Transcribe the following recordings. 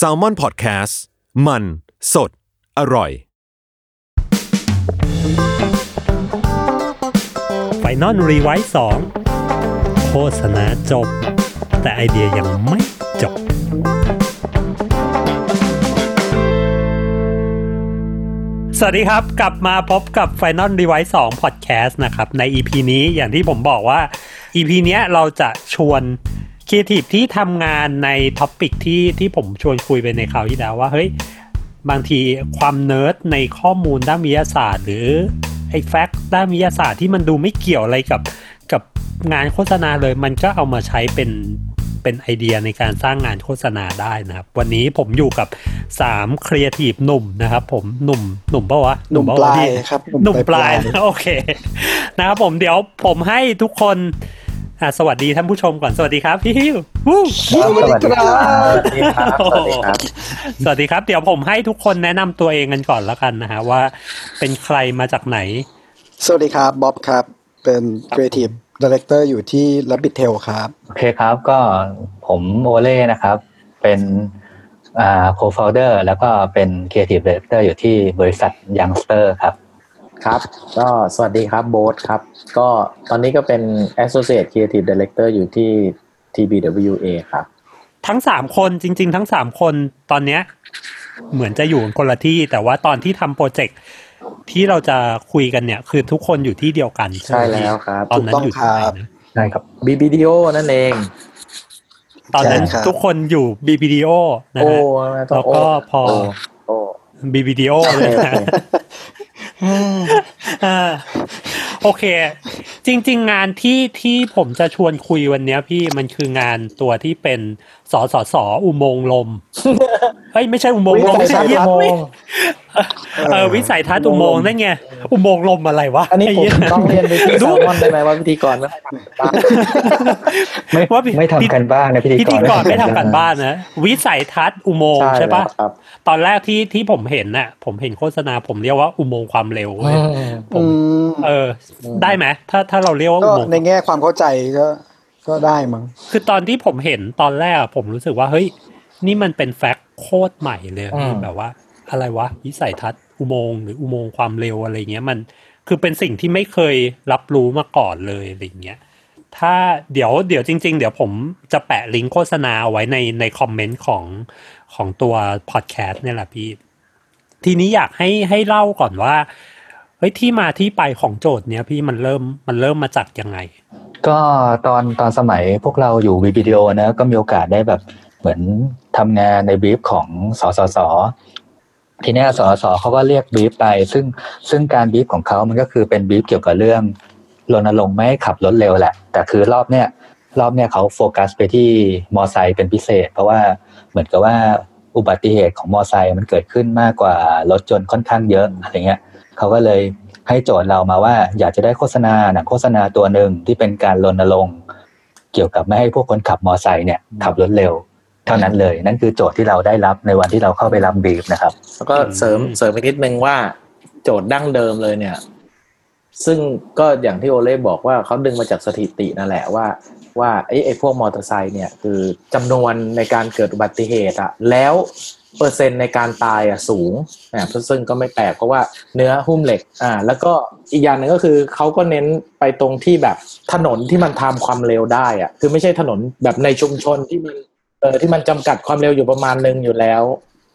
salmon PODCAST มัน สด อร่อย Final Revise สองโฆษณาจบ แต่ไอเดียยังไม่จบ สวัสดีครับ กลับมาพบกับ Final Revise 2 Podcast นะครับ ใน EP นี้อย่างที่ผมบอกว่า EP เนี้ยเราจะชวน ครีเอทีฟที่ทำงานใน topic ที่ที่ผมชวนคุยไปในคราวที่แล้วว่าเฮ้ยบางทีความเนิร์ดในข้อมูลด้านวิทยาศาสตร์ หรือไอ้ fact ด้านวิทยาศาสตร์ที่มันดูไม่เกี่ยวอะไรกับกับงานโฆษณาเลย มันก็เอามาใช้เป็นเป็นไอเดียในการสร้างงานโฆษณาได้นะครับ วันนี้ผมอยู่กับ3ครีเอทีฟหนุ่มนะครับผมหนุ่มหนุ่มปะวะหนุ่มปะปวะลายพี่ครับหนุ่มปลายโอเคนะครับผมเดี๋ยวผมให้ทุกคน อะสวัสดีท่านผู้ชมก่อนสวัสดีครับพี่ฮิววู้สวัสดีครับสวัสดีครับ สวัสดีครับ สวัสดีครับ เดี๋ยวผมให้ทุกคนแนะนำตัวเองกันก่อนแล้วกันนะฮะว่าเป็นใครมาจากไหน สวัสดีครับบ๊อบครับ เป็น Creative Director อยู่ที่ Rabbit Tail ครับ โอเคครับก็ผมโอเล่นะครับ เป็นอ่า co-founder แล้วก็เป็น creative director อยู่ที่บริษัท Youngster ครับ ครับ ก็สวัสดีครับโบ๊ทครับ ก็ตอนนี้ก็เป็น Associate Creative Director อยู่ที่ TBWA ครับ ทั้งสามคนจริง ๆ ทั้งสามคนตอนเนี้ยเหมือนจะอยู่กันคนละที่ แต่ว่าตอนที่ทำโปรเจกต์ที่เราจะคุยกันเนี่ย คือทุกคนอยู่ที่เดียวกัน ใช่ไหมแล้วครับตอนนั้นอยู่ที่ไหนถูกต้องครับนะใช่ครับ BBDO นั่นเอง ตอนนั้นใช่ครับทุกคนอยู่ BPDO นะโอ้ฮะต้องแล้วก็พอโโอ้ BPDO โอเลเคย โอนะเคอ่าโอเค จริง ๆ งานที่ที่ผมจะชวนคุยวันเนี้ยพี่มันคืองานตัวที่เป็นสสสอุโมงค์ลมเฮ้ยไม่ใช่อุโมงค์ลมวิสัยทัศน์เหี้ยอุโมงค์เออวิสัยทัศน์อุโมงค์นั่นไงอุโมงค์ลมอะไรวะอันนี้ผมไเหี้ยต้องเรียนไปที่แซลมอนได้ไหมว่าพิธีกรไม่ค่อยทำบ้างไม่ว่าพี่ไม่ทำกันบ้างนะพิธีพิกธีรกรไม่ทำกันบ้านนะวิสัยทัศน์อุโมงค์ใช่ปะแล้วครับ ตอนแรกที่ที่ผมเห็นน่ะ ผมเห็นโฆษณาผมเรียกว่าอุโมงค์ความเร็วเว้ยผอืมมเออ ได้ไหมถ้าถ้าเราเรียกว่าก็อุโมงค์ในแง่ความเข้าใจก็ก็ได้มั้งคือตอนที่ผมเห็นตอนแรกอะผมรู้สึกว่าเฮ้ย นี่มันเป็นแฟกต์โคตรใหม่เลยอะอืมแบบว่า อะไรวะวิสัยทัศน์อุโมงค์หรืออุโมงค์ความเร็วอะไรเงี้ยมันคือเป็นสิ่งที่ไม่เคยรับรู้มาก่อนเลยอะไรเงี้ยถ้าเดี๋ยวเดี๋ยวจริง ๆ เดี๋ยวผมจะแปะลิงก์โฆษณาเอาไว้ในในคอมเมนต์ของ ของตัวพอดแคสต์เนี่ยแหละพี่ ทีนี้อยากให้ให้เล่าก่อนว่าเฮ้ยที่มาที่ไปของโจทย์เนี้ยพี่มันเริ่มมันเริ่มมาจากยังไง ก็ตอนตอนสมัยพวกเราอยู่วีดีโอนะก็มีโอกาสได้แบบเหมือนทำงานในบีฟของสสสทีเนี้ยสสเขาก็เรียกบีฟไป ซึ่งซึ่งการบีฟของเขามันก็คือเป็นบีฟเกี่ยวกับเรื่องรณรงค์ไม่ขับรถเร็วแหละ แต่คือรอบเนี้ยรอบเนี้ยเขาโฟกัสไปที่มอไซค์เป็นพิเศษ เพราะว่า เหมือนกับว่าอุบัติเหตุของมอไซค์มันเกิดขึ้นมากกว่ารถยนค่อนข้างเยอะอะไรเงี้ยเขาก็เลยให้โจทย์เรามาว่า อยากจะได้โฆษณาหนังโฆษณาตัวหนึ่งที่เป็นการรณรงค์เกี่ยวกับไม่ให้พวกคนขับมอไซค์เนี่ยขับรถเร็วเท่านั้นเลยนั่นคือโจทย์ที่เราได้รับในวันที่เราเข้าไปรับบีฟนะครับ แล้วก็เสริมเสริมอีกนิดนึงว่าโจทย์ดั้งเดิมเลยเนี่ย ซึ่งก็อย่างที่โอเล่บอกว่าเขาดึงมาจากสถิตินั่นแหละว่า ว่าไอ้ไอ้พวกมอเตอร์ไซค์เนี่ยคือจำนวนในการเกิดอุบัติเหตุอะแล้วเปอร์เซ็นต์ในการตายอะสูงนะซึ่งก็ไม่แปลกเพราะว่าเนื้อหุ้มเหล็กอ่าแล้วก็อีกอย่างหนึ่งก็คือเขาก็เน้นไปตรงที่แบบถนนที่มันทำความเร็วได้อะคือไม่ใช่ถนนแบบในชุมชนที่มันเออที่มันจำกัดความเร็วอยู่ประมาณนึงอยู่แล้ว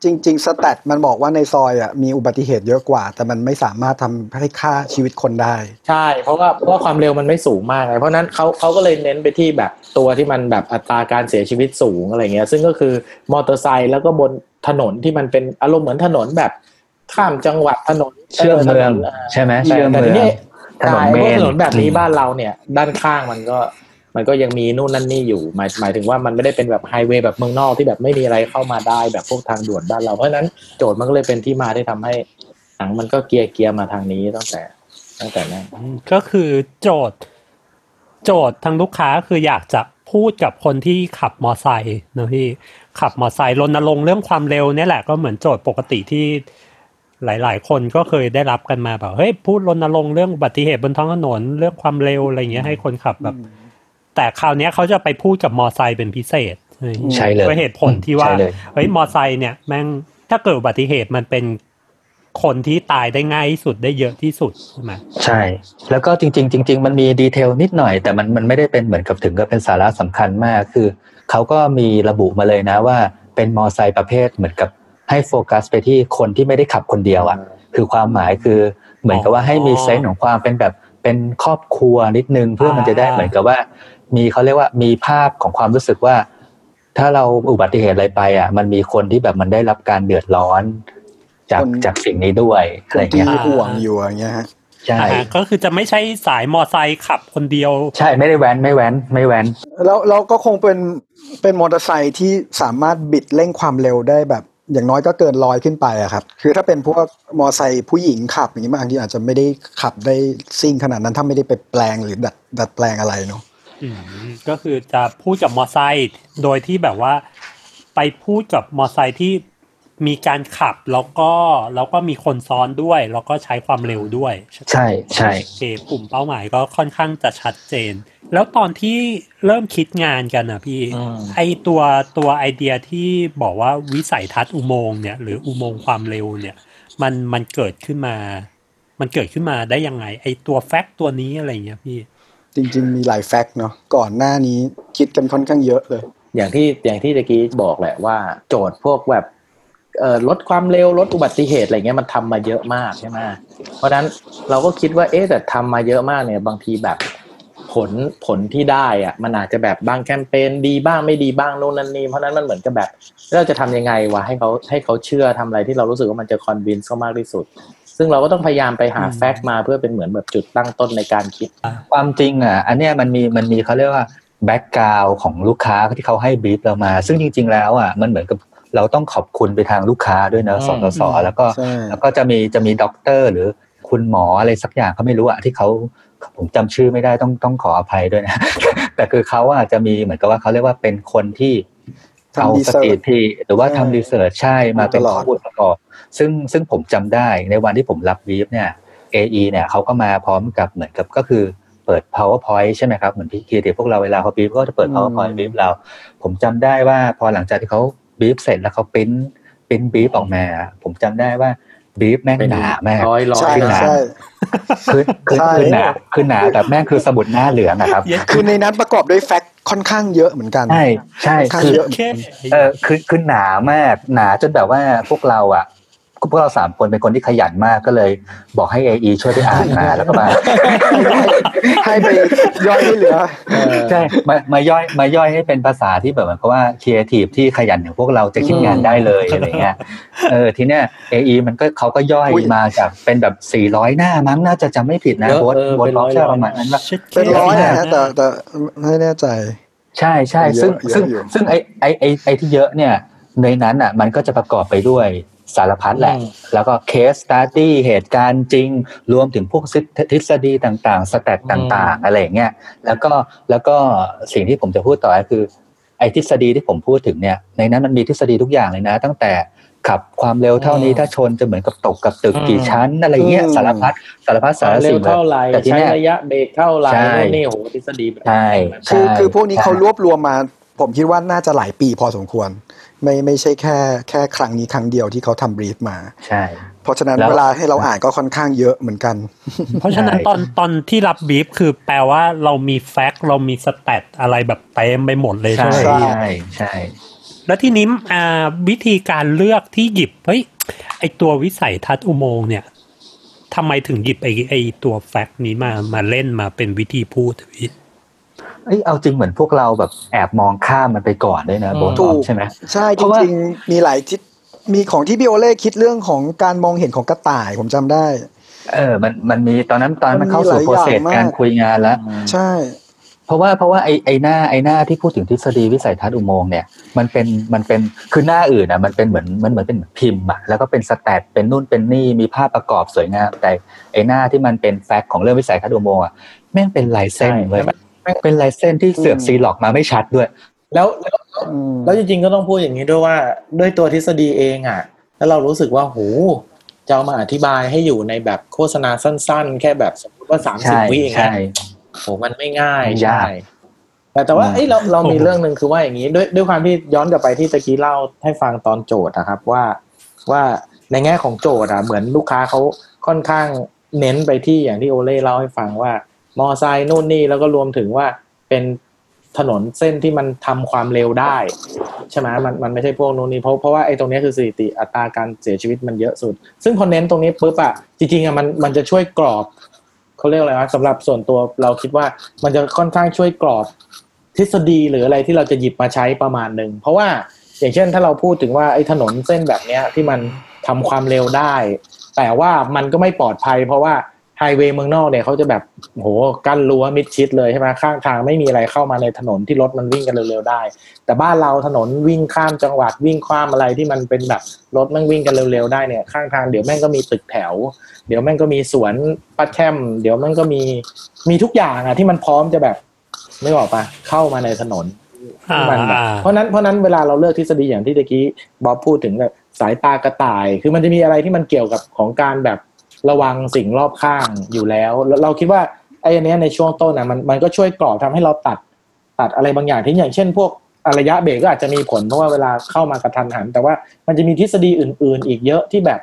จริงๆสแตทมันบอกว่าในซอยอะมีอุบัติเหตุเยอะกว่า แต่มันไม่สามารถทำให้ค่าชีวิตคนได้ ใช่ เพราะว่าเพราะว่าความเร็วมันไม่สูงมากไงเพราะฉะนั้นเขาเขาก็เลยเน้นไปที่แบบตัวที่มันแบบอัตราการเสียชีวิตสูงอะไรเงี้ย ซึ่งก็คือมอเตอร์ไซค์แล้วก็บนถนนที่มันเป็นอารมณ์เหมือนถนนแบบข้ามจังหวัดถนนเชื่อมเมืองถนนใช่ไหมแต่เชื่อมแต่เมืทีองนี้ถนนใช่เมพวกนถนนแบบนี้อืมบ้านเราเนี่ย ด้านข้างมันก็ มันก็ยังมีนู่นนั่นนี่อยู่หมายหมายถึงว่ามันไม่ได้เป็นแบบไฮเวย์แบบเมืองนอกที่แบบไม่มีอะไรเข้ามาได้แบบพวกทางด่วนบ้านเราเพราะฉะนั้นโจทย์มันก็เลยเป็นที่มาที่ทำให้หนังมันก็เกียร์เกียร์มาทางนี้ตั้งแต่ ตั้งแต่แรกก็คือโจทย์ โจทย์ทางลูกค้าคืออยากจะพูดกับคนที่ขับมอไซค์นะพี่ขับมอไซค์รณรงค์เรื่องความเร็วนี่แหละก็เหมือนโจทย์ปกติที่หลาย ๆ คนก็เคยได้รับกันมาแบบเฮ้ยพูดรณรงค์เรื่องอุบัติเหตุบนท้องถนนเรื่องความเร็วอะไรเงี้ยให้คนขับแบบ แต่คราวเนี้ยเขาจะไปพูดกับมอไซค์เป็นพิเศษใช่เลยด้วยเหตุผลที่ว่าใช่เลยเฮ้ยมอไซค์เนี่ยแม่งถ้าเกิดอุบัติเหตุมันเป็นคนที่ตายได้ง่ายที่สุดได้เยอะที่สุดใช่ไหมใช่ แล้วก็จริง ๆ จริง ๆ มันมีดีเทลนิดหน่อย แต่มันมันไม่ได้เป็นเหมือนกับถึงกับเป็นสาระสำคัญมากคือเขาก็มีระบุมาเลยนะว่า เป็นมอไซค์ประเภทเหมือนกับให้โฟกัสไปที่คนที่ไม่ได้ขับคนเดียวอะ คือความหมายคือเหมือนกับว่าให้มีเซนส์ของความเป็นแบบเป็นครอบครัวนิดนึงเพื่อมันจะได้เหมือนกับว่า มีเขาเรียกว่ามีภาพของความรู้สึกว่า ถ้าเราอุบัติเหตุอะไรไป อะ มันมีคนที่แบบมันได้รับการเดือดร้อน จากคนจากสิ่งนี้ด้วยคอะไรนที่เงี้ยห่วงอยู่อย่างเงี้ยฮะใช่อ่าก็คือจะไม่ใช่สายมอไซค์ขับคนเดียว ใช่ไม่ได้แว้นไม่แว้นไม่แว้นแล้วเราก็คงเป็นเป็นมอเตอร์ไซค์ที่สามารถบิดเร่งความเร็วได้แบบ อย่างน้อยก็เกินร้อยขึ้นไปอะครับ คือถ้าเป็นพวกมอเตอร์ไซค์ผู้หญิงขับอย่างนี้บางทีอาจจะไม่ได้ขับได้ซิ่งขนาดนั้นถ้าไม่ได้ไปแปลงหรือดัดดัดแปลงอะไรเนาะอืม ก็คือจะพูดกับมอไซค์โดยที่แบบว่า ไปพูดกับมอไซค์ที่มีการขับแล้วก็แล้วก็มีคนซ้อนด้วย แล้วก็ใช้ความเร็วด้วย ใช่ใช่โอเคกลุ่มเป้าหมายก็ค่อนข้างจะชัดเจน แล้วตอนที่เริ่มคิดงานกันนะพี่อืมไอตัวตัวไอเดียที่บอกว่าวิสัยทัศน์อุโมงค์เนี่ย หรืออุโมงค์ความเร็วเนี่ย มันมันเกิดขึ้นมา มันเกิดขึ้นมาได้ยังไง ไอตัวแฟกต์ตัวนี้อะไรเงี้ยพี่ จริง ๆ มีหลายแฟกต์เนาะก่อนหน้านี้คิดกันค่อนข้างเยอะเลย อย่างที่อย่างที่ตะกี้บอกแหละว่า โจทย์พวกแบบเอ่อลดความเร็วลดอุบัติเหตุอะไรเงี้ยมันทำมาเยอะมากใช่ไหมเพราะฉะนั้นเราก็คิดว่าเอ๊ะแต่ทำมาเยอะมากเนี่ยบางทีแบบผลผลที่ได้อะมันอาจจะแบบบางแคมเปญดีบ้างไม่ดีบ้างโน่นนั่นนี่เพราะนั้นมันเหมือนกับแบบเราจะทำยังไงวะให้เขาให้เขาเชื่อทำอะไรที่เรารู้สึกว่ามันจะ convince เขามากที่สุด ซึ่งเราก็ต้องพยายามไปหาอืม fact มาเพื่อเป็นเหมือนแบบจุดตั้งต้นในการคิด ความจริงอะอันเนี้ยมันมีมันมีเขาเรียกว่า background ของลูกค้าที่เขาให้บีฟเรามา ซึ่งจริง ๆ แล้วอะมันเหมือนกับเราต้องขอบคุณไปทางลูกค้าด้วยนะอืมสสสแล้วก็ใช่แล้วก็จะมีจะมีด็อกเตอร์ หรือคุณหมออะไรสักอย่างเขาไม่รู้อะที่เขาผมจำชื่อไม่ได้ต้องต้องขออภัยด้วยนะ แต่คือเขาอะจะมีเหมือนกับว่าเขาเรียกว่าเป็นคนที่ทำเอา researchติหรือว่าใช่ทำ research ใช่มาเป็นตลอดข้อมูลประกอบ ซึ่งซึ่งผมจำได้ในวันที่ผมรับวีฟเนี่ย AE เนี่ยเขาก็มาพร้อมกับเหมือนกับก็คือเปิด powerpoint ใช่ไหมครับ เหมือนที่ครีเอทีฟพวกเราเวลาเขาบีฟก็จะเปิด powerpoint บีฟเรา ผมจำได้ว่าพอหลังจากที่เขาบีฟเสร็จแล้วเขาปริ้นปริ้นบีฟออกมา ผมจำได้ว่าบีฟแม่งเป็นหนามากร้อยร้อยใช่ขึ้นหนาใช่คือคือใช่คือหนาคือหนาแบบแม่งคือสมุดหน้าเหลืองอะครับ คือในนั้นประกอบด้วยแฟกต์ค่อนข้างเยอะเหมือนกัน ใช่ใช่ค่อนข้างคือเยอะโอเคเออคือคือหนามากหนาจนแบบว่าพวกเราอะ พวกเราสามคนเป็นคนที่ขยันมากก็เลยบอกให้ AE ช่วยไปอ่านมาแล้วก็มาให้ไปย่อยให้เหลือเออใช่มามาย่อยมาย่อยให้เป็นภาษาที่แบบเหมือนกับว่าครีเอทีฟที่ขยันอย่างพวกเราจะคิดงานได้เลยอะไรเงี้ยเออทีเนี้ย AE มันก็เขาก็ย่อยอุ๊ยมาจากเป็นแบบ400หน้ามั้งน่าจะจำไม่ผิดนะเยอะโบทเออโบทเป็นล็อกร้อยใช่ๆประมาณนั้นว่าเป็นร้อยนะฮะแต่แต่ไม่แน่ใจ ใช่ใช่เยอะซึ่งเยอะซึ่งอยู่ซึ่งไอไอไอไอที่เยอะเนี่ยในนั้นอะมันก็จะประกอบไปด้วย สารพัดแหละอืมแล้วก็ case study เหตุการณ์จริง รวมถึงพวกทฤษฎีต่างๆ สแตทต่างๆ อะไรอย่างเงี้ยแล้วก็แล้วก็สิ่งที่ผมจะพูดต่อก็คือ ไอทฤษฎีที่ผมพูดถึงเนี่ยในนั้นมันมีทฤษฎีทุกอย่างเลยนะ ตั้งแต่ขับความเร็วเท่านี้อืมถ้าชนจะเหมือนกับตกกับตึกอืมกี่ชั้นอะไรเงี้ยอืมสารพัดสารพัดสารเร็สิ่วงเลยเท่าไหร่แต่ทีใช้เนี้ยระยะเบรกเท่าไหร่ใช่นู่นนี่โหทฤษฎีแบบใช่คือใช่คือพวกนี้ใช่เขารวบรวมมา ผมคิดว่าน่าจะหลายปีพอสมควร ไม่ไม่ใช่แค่แค่ครั้งนี้ครั้งเดียวที่เขาทำบรีฟมา ใช่ เพราะฉะนั้นแล้วเวลาให้เราอ่านก็ค่อนข้างเยอะเหมือนกัน เพราะฉะนั้นใช่ตอนตอนที่รับบีฟคือแปลว่าเรามีแฟกต์เรามีสแตทอะไรแบบเต็มไปหมดเลยใช่ใช่ไหมใช่ใช่ แล้วทีนี้อ่าวิธีการเลือกที่หยิบเฮ้ยไอตัววิสัยทัศน์อุโมงค์เนี่ยทำไมถึงหยิบไอไอตัวแฟกต์นี้มามาเล่นมาเป็นวิธีพูดพี่ เอ้ยเอาจริงเหมือนพวกเราแบบแอบมองข้ามมันไปก่อนด้วยนะอืมโบนถูกใช่ไหมใช่เพจราะว่าริงๆมีหลายทิศมีของที่บิโอเล่คิดเรื่องของการมองเห็นของกระต่ายผมจำได้ เออ มันมันมีตอนนั้นตอนมัมันนมีเข้าสู่หลายโปรเซสอย่างมากการคุยงานแล้ว ใช่ เพราะว่าเพราะว่าไอไอหน้าไอหน้าที่พูดถึงทฤษฎีวิสัยทัศน์อุโมงค์เนี่ย มันเป็นมันเป็นคือหน้าอื่นอะมันเป็นเหมือนมันเหมือนเป็นพิมพ์อะแล้วก็เป็นสแตทเป็นนู่นเป็นนี่มีภาพประกอบสวยงาม แต่ไอหน้าที่มันเป็นแฟกต์ของเรื่องวิสัยทัศน์อุโมงค์อะแม่งเป็นลายเส้นใช่เลย เป็นลายเส้นที่เสือกซีล็อกมาไม่ชัดด้วย แล้วแล้วอืมแล้วจริงๆก็ต้องพูดอย่างนี้ด้วยว่า ด้วยตัวทฤษฎีเองอะ แล้วเรารู้สึกว่าโหจะเอามาอธิบายให้อยู่ในแบบโฆษณาสั้น ๆ แค่แบบสมมติว่าสามสิบใช่วิอย่างเงี้ใช่ยโหมันไม่ง่ายมันยากใช่แต่แต่ว่าอืมเอ้ยเราเรามีโอ้โหเรื่องหนึ่งคือว่าอย่างนี้ด้วยด้วยความที่ย้อนกลับไปที่ตะกี้เล่าให้ฟังตอนโจทย์นะครับว่าว่าในแง่ของโจทย์อะเหมือนลูกค้าเขาค่อนข้างเน้นไปที่อย่างที่โอเล่เล่าให้ฟังว่า มอไซค์นู่นนี่แล้วก็รวมถึงว่าเป็นถนนเส้นที่มันทำความเร็วได้ใช่ไหมมันมันไม่ใช่พวกนู้นนี่เพราะเพราะว่าไอ้ตรงนี้คือสถิติอัตราการเสียชีวิตมันเยอะสุด ซึ่งพอเน้นตรงนี้ปุ๊บอะจริงๆอะมันมันจะช่วยกรอบเขาเรียกอะไรวะสำหรับส่วนตัวเราคิดว่ามันจะค่อนข้างช่วยกรอบทฤษฎีหรืออะไรที่เราจะหยิบมาใช้ประมาณหนึ่งเพราะว่าอย่างเช่นถ้าเราพูดถึงว่าไอ้ถนนเส้นแบบเนี้ยที่มันทำความเร็วได้ แต่ว่ามันก็ไม่ปลอดภัย เพราะว่า ไฮเวย์เมืองนอกเนี่ยเขาจะแบบโหกั้นรั้วมิดชิดเลยใช่ไหมข้างทางไม่มีอะไรเข้ามาในถนนที่รถมันวิ่งกันเร็วๆได้ แต่บ้านเราถนนวิ่งข้ามจังหวัดวิ่งข้ามอะไรที่มันเป็นแบบรถแม่งวิ่งกันเร็วๆได้เนี่ย ข้างทางเดี๋ยวแม่งก็มีตึกแถว เดี๋ยวแม่งก็มีสวนปัดแคมเดี๋ยวแม่งก็มีมีทุกอย่างอะที่มันพร้อมจะแบบไม่บอกปะเข้ามาในถนนอ่ามันแบบอ่าเพราะนั้นเพราะนั้นเวลาเราเลือกทฤษฎีอย่างที่ตะกี้บ๊อบพูดถึงแบบสายตากระต่าย คือมันจะมีอะไรที่มันเกี่ยวกับของการแบบ ระวังสิ่งรอบข้างอยู่แล้ว เราคิดว่าไอ้อันเนี้ยในช่วงต้นนะมันมันก็ช่วยกรอบทำให้เราตัดตัดอะไรบางอย่างที่อย่างเช่น พวกระยะเบรกก็อาจจะมีผลเพราะว่าเวลาเข้ามากระทันหัน แต่ว่ามันจะมีทฤษฎีอื่น ๆ อีกเยอะที่แบบ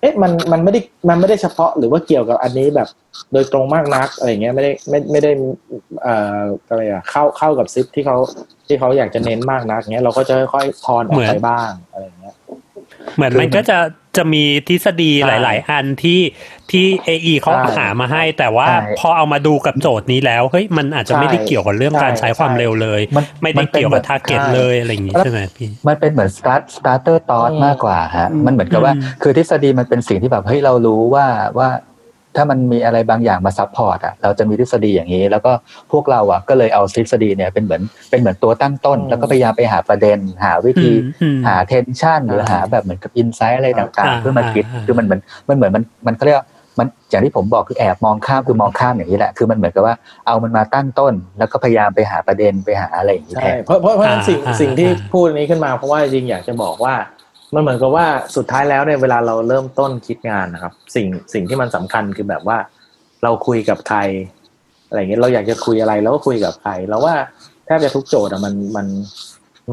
เอ๊ะมันมันไม่ได้มันไม่ได้เฉพาะหรือว่าเกี่ยวกับอันนี้แบบโดยตรงมากนักอะไรเงี้ยไม่ได้ไม่ไม่ได้เอ่ออะไรอะเข้าเข้ากับซิปที่เขาที่เขาอยากจะเน้นมากนักเงี้ยเราก็จะค่อยๆทอนออกไปบ้างอะไรเงี้ยเหมือนมันก็จะ จะมีทฤษฎีหลาย ๆ อันที่ที่ AE เขาใช่หามาให้ แต่ว่าใช่พอเอามาดูกับโจทย์นี้แล้วเฮ้ยมันอาจจะไม่ได้เกี่ยวกับเรื่องการใช้ความเร็วเลยมันไม่ได้มันเป็นเกี่ยวกับเหมือน target เลยอะไรอย่างงี้ใช่ไหมพี่มันเป็นเหมือน start starter thought อืมมากกว่าฮะอืมมันเหมือนกับว่าอืมคือทฤษฎีมันเป็นสิ่งที่แบบเฮ้ยเรารู้ว่าว่า ถ้ามันมีอะไรบางอย่างมา support อะเราจะมีทฤษฎีอย่างนี้ แล้วก็พวกเราอะก็เลยเอาทฤษฎีเนี่ยเป็นเหมือนเป็นเหมือนตัวตั้งต้น แล้วก็พยายามไปหาประเด็น หาวิธีอืมหาเทนชันหรือหาแบบเหมือนกับอินไซต์อะไรต่างอ่าๆเพื่อมาคิดอ่าคือมันเหมือนมันเหมือนมันมันเขาเรียกว่ามันอย่างที่ผมบอกคือแอบมองข้ามคือมองข้ามอย่างนี้แหละ คือมันเหมือนกับว่าเอามันมาตั้งต้น แล้วก็พยายามไปหาประเด็นไปหาอะไรอย่างนี้แทใช่นเพราะเพราะเพราะฉะนั้นอ่าสิ่งอ่าสิ่งที่อ่าพูดอันนี้ขึ้นมาเพราะว่าจริงๆอยากจะบอกว่า มันเหมือนกับว่าสุดท้ายแล้วเนี่ยเวลาเราเริ่มต้นคิดงานนะครับ สิ่งสิ่งที่มันสำคัญคือแบบว่า เราคุยกับใครอะไรเงี้ยเราอยากจะคุยอะไรเราก็คุยกับใครแล้วว่าแทบจะทุกโจทย์อะมันมัน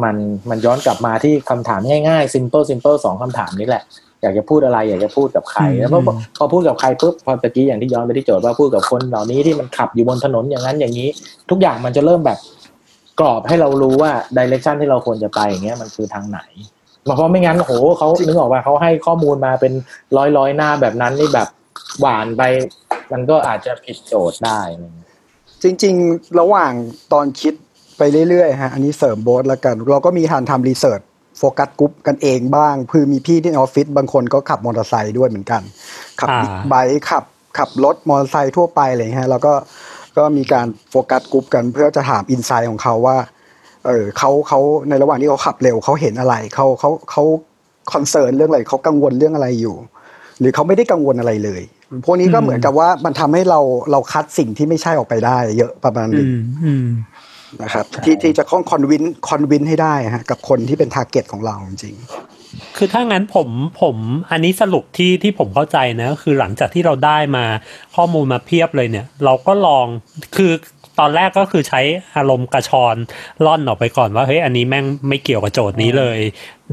มันมันย้อนกลับมาที่คำถามง่ายๆ simple simple สองคำถามนี้แหละ อยากจะพูดอะไร อยากจะพูดกับใครอืมแล้วพอพอพูดกับใครปุ๊บพอตะกี้อย่างที่ย้อนไปที่โจทย์ว่าพูดกับคนเหล่านี้ที่มันขับอยู่บนถนนอย่างนั้นอย่างนี้ ทุกอย่างมันจะเริ่มแบบกรอบให้เรารู้ว่าดิเรกชันที่เราควรจะไปอย่างเงี้ยมันคือทางไหน เพราะไม่งั้นโหเขานึกออกว่าเขาให้ข้อมูลมาเป็นร้อยร้อยๆหน้าแบบนั้นนี่แบบหวานไป มันก็อาจจะผิดโจทย์ได้ จริง ๆ ระหว่างตอนคิดไปเรื่อยๆฮะอันนี้เสริมโบสแล้วกัน เราก็มีการทำ research focus group กันเองบ้างคือมีพี่ที่ออฟฟิศบางคนก็ขับมอเตอร์ไซค์ด้วยเหมือนกัน ขับบิ๊กไบค์ขับขับรถมอเตอร์ไซค์ทั่วไปอะไรอย่างเงี้ยแล้วก็ก็มีการ focus group กันเพื่อจะถาม insight ของเขาว่า เออเขาเขาในระหว่างที่เขาขับเร็วเขาเห็นอะไรเขาเขาเขา concern เรื่องอะไรเขากังวลเรื่องอะไรอยู่ หรือเขาไม่ได้กังวลอะไรเลย พวกนี้ก็อืมเหมือนกับว่ามันทำให้เราเราคัดสิ่งที่ไม่ใช่ออกไปได้ เยอะประมาณหนึ่งมอืมนะครับที่ที่จะค่อน convince convince ให้ได้ฮะกับคนที่เป็น target ของเราจริงคือถ้างั้นผมผมอันนี้สรุปที่ที่ผมเข้าใจนะก็คือหลังจากที่เราได้มาข้อมูลมาเพียบเลยเนี่ย เราก็ลองคือ ตอนแรกก็คือใช้อารมณ์กระชอนล่อนออกไปก่อนว่าเฮ้ยอันนี้แม่งไม่เกี่ยวกับโจทย์นี้เลย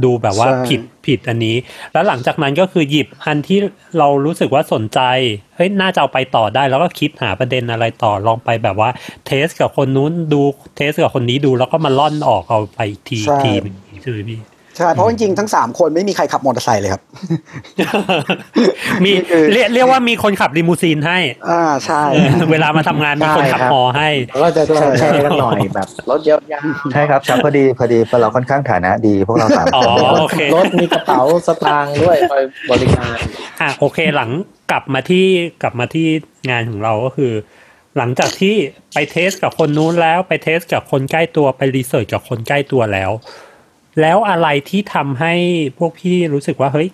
ดูแบบว่าใช่ผิดผิดอันนี้ แล้วหลังจากนั้นก็คือหยิบอันที่เรารู้สึกว่าสนใจเฮ้ยน่าจะเอาไปต่อได้ แล้วก็คิดหาประเด็นอะไรต่อลองไปแบบว่า เทสกับคนนู้นดูเทสกับคนนี้ดูแล้วก็มาล่อนออกเอาไปอีกทีใช่ทีหนึ่งใช่ไหมพี่ๆ ใช่เพราะจริงๆทั้งสามคนไม่มีใครขับมอเตอร์ไซค์เลยครับ มีคือเรียกเรียกว่ามีคนขับลิมูซีนให้ อ่าใช่เออเวลามาทำงานมีคนขับใช่ครับฮอให้แล้วก็จะแช่แช่กันหน่อยแบบรถเยอะยางใช่ครับครับพอดีพอดีเพราะเราค่อนข้างฐานะดีพวกเราสามอ๋คอนโอเครถมีกระเป๋าสตางค์ด้วยคอยบริการอะโอเคหลังกลับมาที่กลับมาที่งานของเราก็คือ หลังจากที่ไปเทสกับคนนู้นแล้วไปเทสกับคนใกล้ตัวไปรีเสิร์ชกับคนใกล้ตัวแล้ว แล้วอะไรที่ทำให้พวกพี่รู้สึกว่าเฮ้ย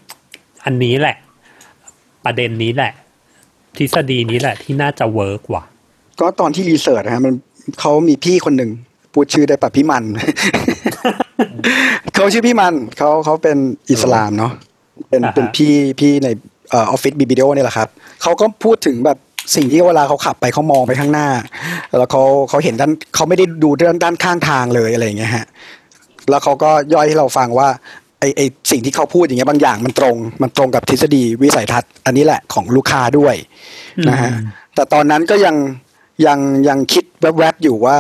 อันนี้แหละ ประเด็นนี้แหละ ทฤษฎีนี้แหละที่น่าจะเวิร์กว่ะ ก็ตอนที่รีเสิร์ชนะฮะมันเขามีพี่คนหนึ่งพูดชื่อได้ปะพี่มัน เขาชื่อพี่มันเขาเขาเป็นอิสลามเนาะเป็นอ่าฮะเป็นพี่พี่ในเออฟฟิศบีบีดีโอนี่ยแหละครับเขาก็พูดถึงแบบสิ่งที่เวลาเขาขับไปเขามองไปข้างหน้า แล้วเขาเขาเห็นด้านเขาไม่ได้ดูด้านด้านข้างทางเลยอะไรอย่างเงี้ยฮะ แล้วเขาก็ย่อยให้เราฟังว่าไอไอสิ่งที่เขาพูดอย่างเงี้ยบางอย่างมันตรง มันตรงกับทฤษฎีวิสัยทัศน์อันนี้แหละของลูกค้าด้วยนะฮะแต่ตอนนั้นก็ยังยังยังคิดแวบๆอยู่ว่า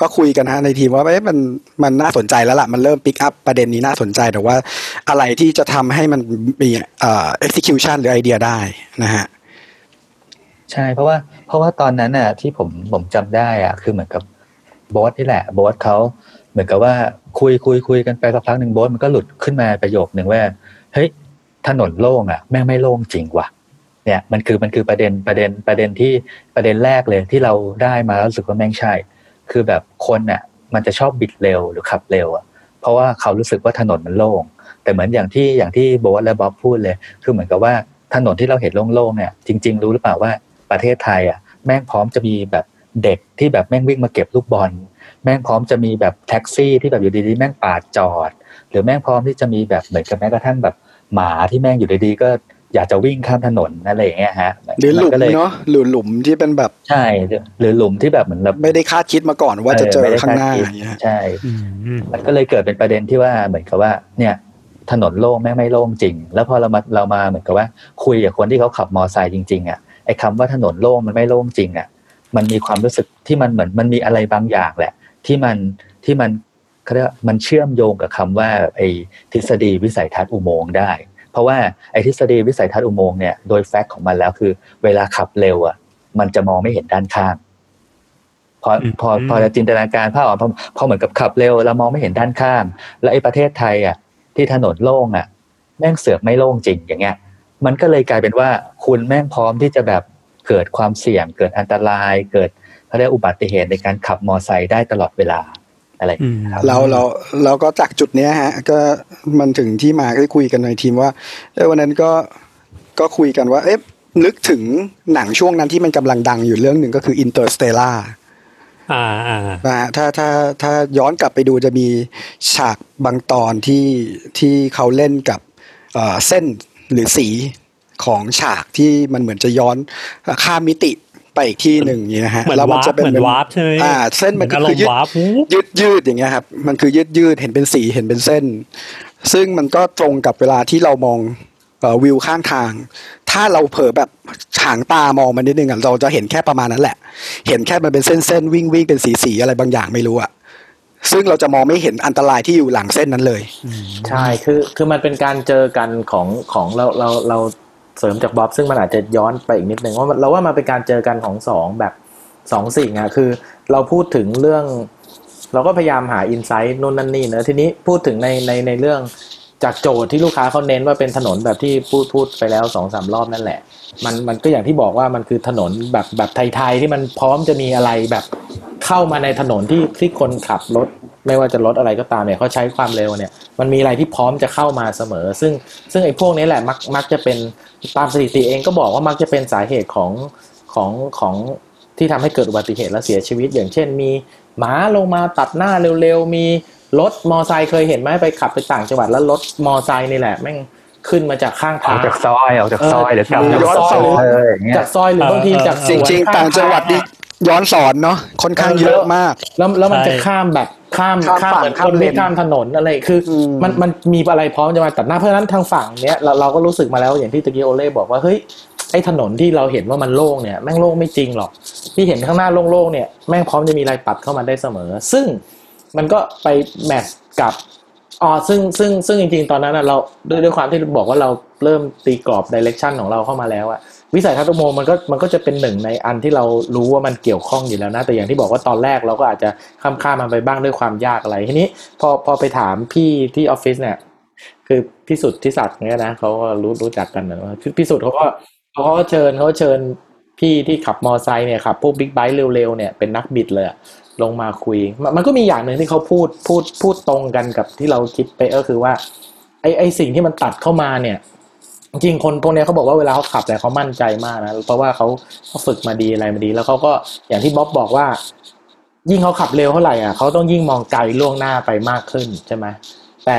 ก็คุยกันฮะในทีมว่าเอ๊ะมันมันน่าสนใจแล้วล่ะ มันเริ่มปิกอัพประเด็นนี้น่าสนใจแต่ว่าอะไรที่จะทำให้มันมีเอ่อ execution หรือไอเดียได้นะฮะใช่เพราะว่าเพราะว่าตอนนั้นน่ะที่ผมผมจำได้อะคือเหมือนกับโบสนี่แหละโบสเขา เหมือนกับว่าคุยคุยคุยกันไปสักพักหนึ่งโบสมันก็หลุดขึ้นมาประโยคหนึ่งว่าเฮ้ยถนนโล่งอะแม่งไม่โล่งจริงว่ะเนี่ยมันคือมันคือประเด็นประเด็นประเด็นที่ประเด็นแรกเลยที่เราได้มาแล้วรู้สึกว่าแม่งใช่ คือแบบคนน่ะมันจะชอบบิดเร็วหรือขับเร็วอะเพราะว่าเขารู้สึกว่าถนนมันโล่งแต่เหมือนอย่างที่อย่างที่โบสและบ๊อบพูดเลย คือเหมือนกับว่าถนนที่เราเห็นโล่งๆเนี่ยจริง ๆ รู้หรือเปล่าว่าประเทศไทยอะแม่งพร้อมจะมีแบบเด็กที่แบบแม่งวิ่งมาเก็บลูกบอล แม่งพร้อมจะมีแบบแท็กซี่ที่แบบอยู่ดีๆแม่งปาดจอด หรือแม่งพร้อมที่จะมีแบบเหมือนกับแม้กระทั่งแบบหมาที่แม่งอยู่ดีๆก็อยากจะวิ่งข้ามถนนอะไรอย่างเงี้ยฮะหรือหลุนมก็เลยเนาะหรือหลุมที่เป็นแบบใช่ หรือหลุมที่แบบเหมือนแบบไม่ได้คาดคิดมาก่อนว่าจะเจอไม่ได้ข้างหน้าคดคิดอย่างเงี้ยใช่อืมมันก็เลยเกิดเป็นประเด็นที่ว่าเหมือนกับว่า เนี่ยถนนโล่งแม่งไม่โล่งจริง แล้วพอเรามาเรามาเหมือนกับว่า คุยกับคนที่เขาขับมอไซค์จริงๆอะไอ้คำว่าถนนโล่งมันไม่โล่งจริงอะมันมีความรู้สึกที่มันเหมือนมันมีอะไรบางอย่างแหละ ที่มันที่มันเขาเรียกว่ามันเชื่อมโยงกับคำว่าไอ้ทฤษฎีวิสัยทัศน์อุโมงค์ได้ เพราะว่าไอ้ทฤษฎีวิสัยทัศน์อุโมงค์เนี่ยโดยแฟกต์ของมันแล้วคือ เวลาขับเร็วอะ มันจะมองไม่เห็นด้านข้างพออืมพอพอจะจินตนาการภาพออกพอพอเหมือนกับขับเร็วเรามองไม่เห็นด้านข้าง แล้วไอ้ประเทศไทยอะที่ถนนโล่งอะ แม่งเสือกไม่โล่งจริงอย่างเงี้ย มันก็เลยกลายเป็นว่าคุณแม่งพร้อมที่จะแบบเกิดความเสี่ยง เกิดอันตรายเกิด เขาเรียกอุบัติเหตุในการขับมอไซค์ได้ตลอดเวลาอะไรอย่างอืเงี้มยครับเราเราเราก็จากจุดเนี้ยฮะ ก็มันถึงที่มาที่คุยกันในทีมว่าเอ้ยวันนั้นก็ก็คุยกันว่า เอ๊ะนึกถึงหนังช่วงนั้นที่มันกำลังดังอยู่เรื่องหนึ่งก็คือ Interstellar อ่าอ่านะฮะถ้าถ้าถ้าย้อนกลับไปดูจะมีฉากบางตอนที่ที่เขาเล่นกับเอ่อเส้นหรือสีของฉากที่มันเหมือนจะย้อนข้ามมิติ ไปอีกที่หนึ่งอย่างเงี้ยฮะเหมือนแล้วมัน warp จะเป็นเหมือน warp ใช่ไหมอ่า เส้นมันก็เหมืคือยืดอารมณ์ warp หูยืดยืดอย่างเงี้ยครับ มันคือยืดยืดเห็นเป็นสีเห็นเป็นเส้น ซึ่งมันก็ตรงกับเวลาที่เรามองเอ่อวิวข้างทาง ถ้าเราเผลอแบบหางตามองมันนิดนึงอะเราจะเห็นแค่ประมาณนั้นแหละ เห็นแค่มันเป็นเส้นเส้นวิ่งวิ่งเป็นสีสีอะไรบางอย่างไม่รู้อะซึ่งเราจะมองไม่เห็นอันตรายที่อยู่หลังเส้นนั้นเลย ใช่ คือ คือมันเป็นการเจอกันของของเราเราเรา เสริมจากบ๊อบซึ่งมันอาจจะย้อนไปอีกนิดนึงว่าเราว่ามันเป็นการเจอกันของสองแบบสองสิ่งอะคือเราพูดถึงเรื่อง เราก็พยายามหาอินไซต์นู่นนั่นนี่เนอะทีนี้พูดถึงในในในเรื่อง จากโจทย์ที่ลูกค้าเขาเน้นว่าเป็นถนนแบบที่พูดพูดไปแล้วสองสามรอบนั่นแหละ มันมันก็อย่างที่บอกว่ามันคือถนนแบบแบบไทยๆที่มันพร้อมจะมีอะไรแบบเข้ามาในถนนที่ที่คนขับรถไม่ว่าจะรถอะไรก็ตามเนี่ยเขาใช้ความเร็วเนี่ยมันมีอะไรที่พร้อมจะเข้ามาเสมอ ซึ่งซึ่งไอ้พวกนี้แหละมักมักจะเป็นตามสถิติเองก็บอกว่ามักจะเป็นสาเหตุของของของที่ทำให้เกิดอุบัติเหตุและเสียชีวิต อย่างเช่นมีหมาลงมาตัดหน้าเร็วๆ มี รถมอไซค์เคยเห็นไหมไปขับไปต่างจังหวัดแล้วรถมอไซค์นี่แหละแม่งขึ้นมาจากข้างออทากงจากซอยออกจากซอยหรือกลับเออจากย้อนซสออยนเอออย่างเงี้ยจากซอยหรือบางทีจากสจวนริงๆต่างจังหวัดนี่ย้อนสอนเนาะค่อนข้างเยอะมาก แล้วแล้วมันจะข้ามแบบข้ามข้ามฝั่งเหมือนข้ามคนเลไม่นข้ามถนนอะไรคืออมมันมันมีอะไรพร้อมจะมาตัดหน้าเพราะฉะนั้นทางฝั่งเนี้ยเราเราก็รู้สึกมาแล้วอย่างที่ตะกี้โอเล่บอกว่าเฮ้ยไอ้ถนนที่เราเห็นว่ามันโล่งเนี่ยแม่งโล่งไม่จริงหรอกที่เห็นข้างหน้าโล่งๆเนี่ยแม่งพร้อมจะมีอะไรตัดเข้ามาได้เสมอ ซึ่ง มันก็ไปแมทกับอ๋อซึ่งซึ่งซึ่งจริงๆ ตอนนั้นนะเราด้วยด้วยความที่บอกว่าเราเริ่มตีกรอบดิเรกชันของเราเข้ามาแล้วอะวิสัยทัศน์อุโมงมันก็มันก็จะเป็นหนึ่งในอันที่เรารู้ว่ามันเกี่ยวข้องอยู่แล้วนะ แต่อย่างที่บอกว่าตอนแรกเราก็อาจจะข้ามข้ามมันไปบ้างด้วยความยากอะไรทีนี้พอพอไปถามพี่ที่ออฟฟิศเนี่ย คือพี่สุดที่ศักดิ์เนี่ยนะเขาก็รู้รู้จักกันนะพี่สุดเขาก็เขาก็เชิญเขาก็เชิญพี่ที่ขับมอไซค์เนี่ยขับพวกบิ๊กไบค์เร็วๆเนี่ยเป็นนักบิดเลยอะ ลงมาคุยมันมันก็มีอย่างหนึ่งที่เขาพูดพูดพูดตรงกันกับที่เราคิดไปก็คือว่าไอไอสิ่งที่มันตัดเข้ามาเนี่ย จริงคนพวกนี้เขาบอกว่าเวลาเขาขับแต่ยเขามั่นใจมากนะเพราะว่าเขาเขาฝึกมาดีอะไรมาดี แล้วเขาก็อย่างที่บ๊อบบอกว่า ยิ่งเขาขับเร็วเท่าไหร่อะเขาต้องยิ่งมองไกลล่วงหน้าไปมากขึ้นใช่ไหมแต่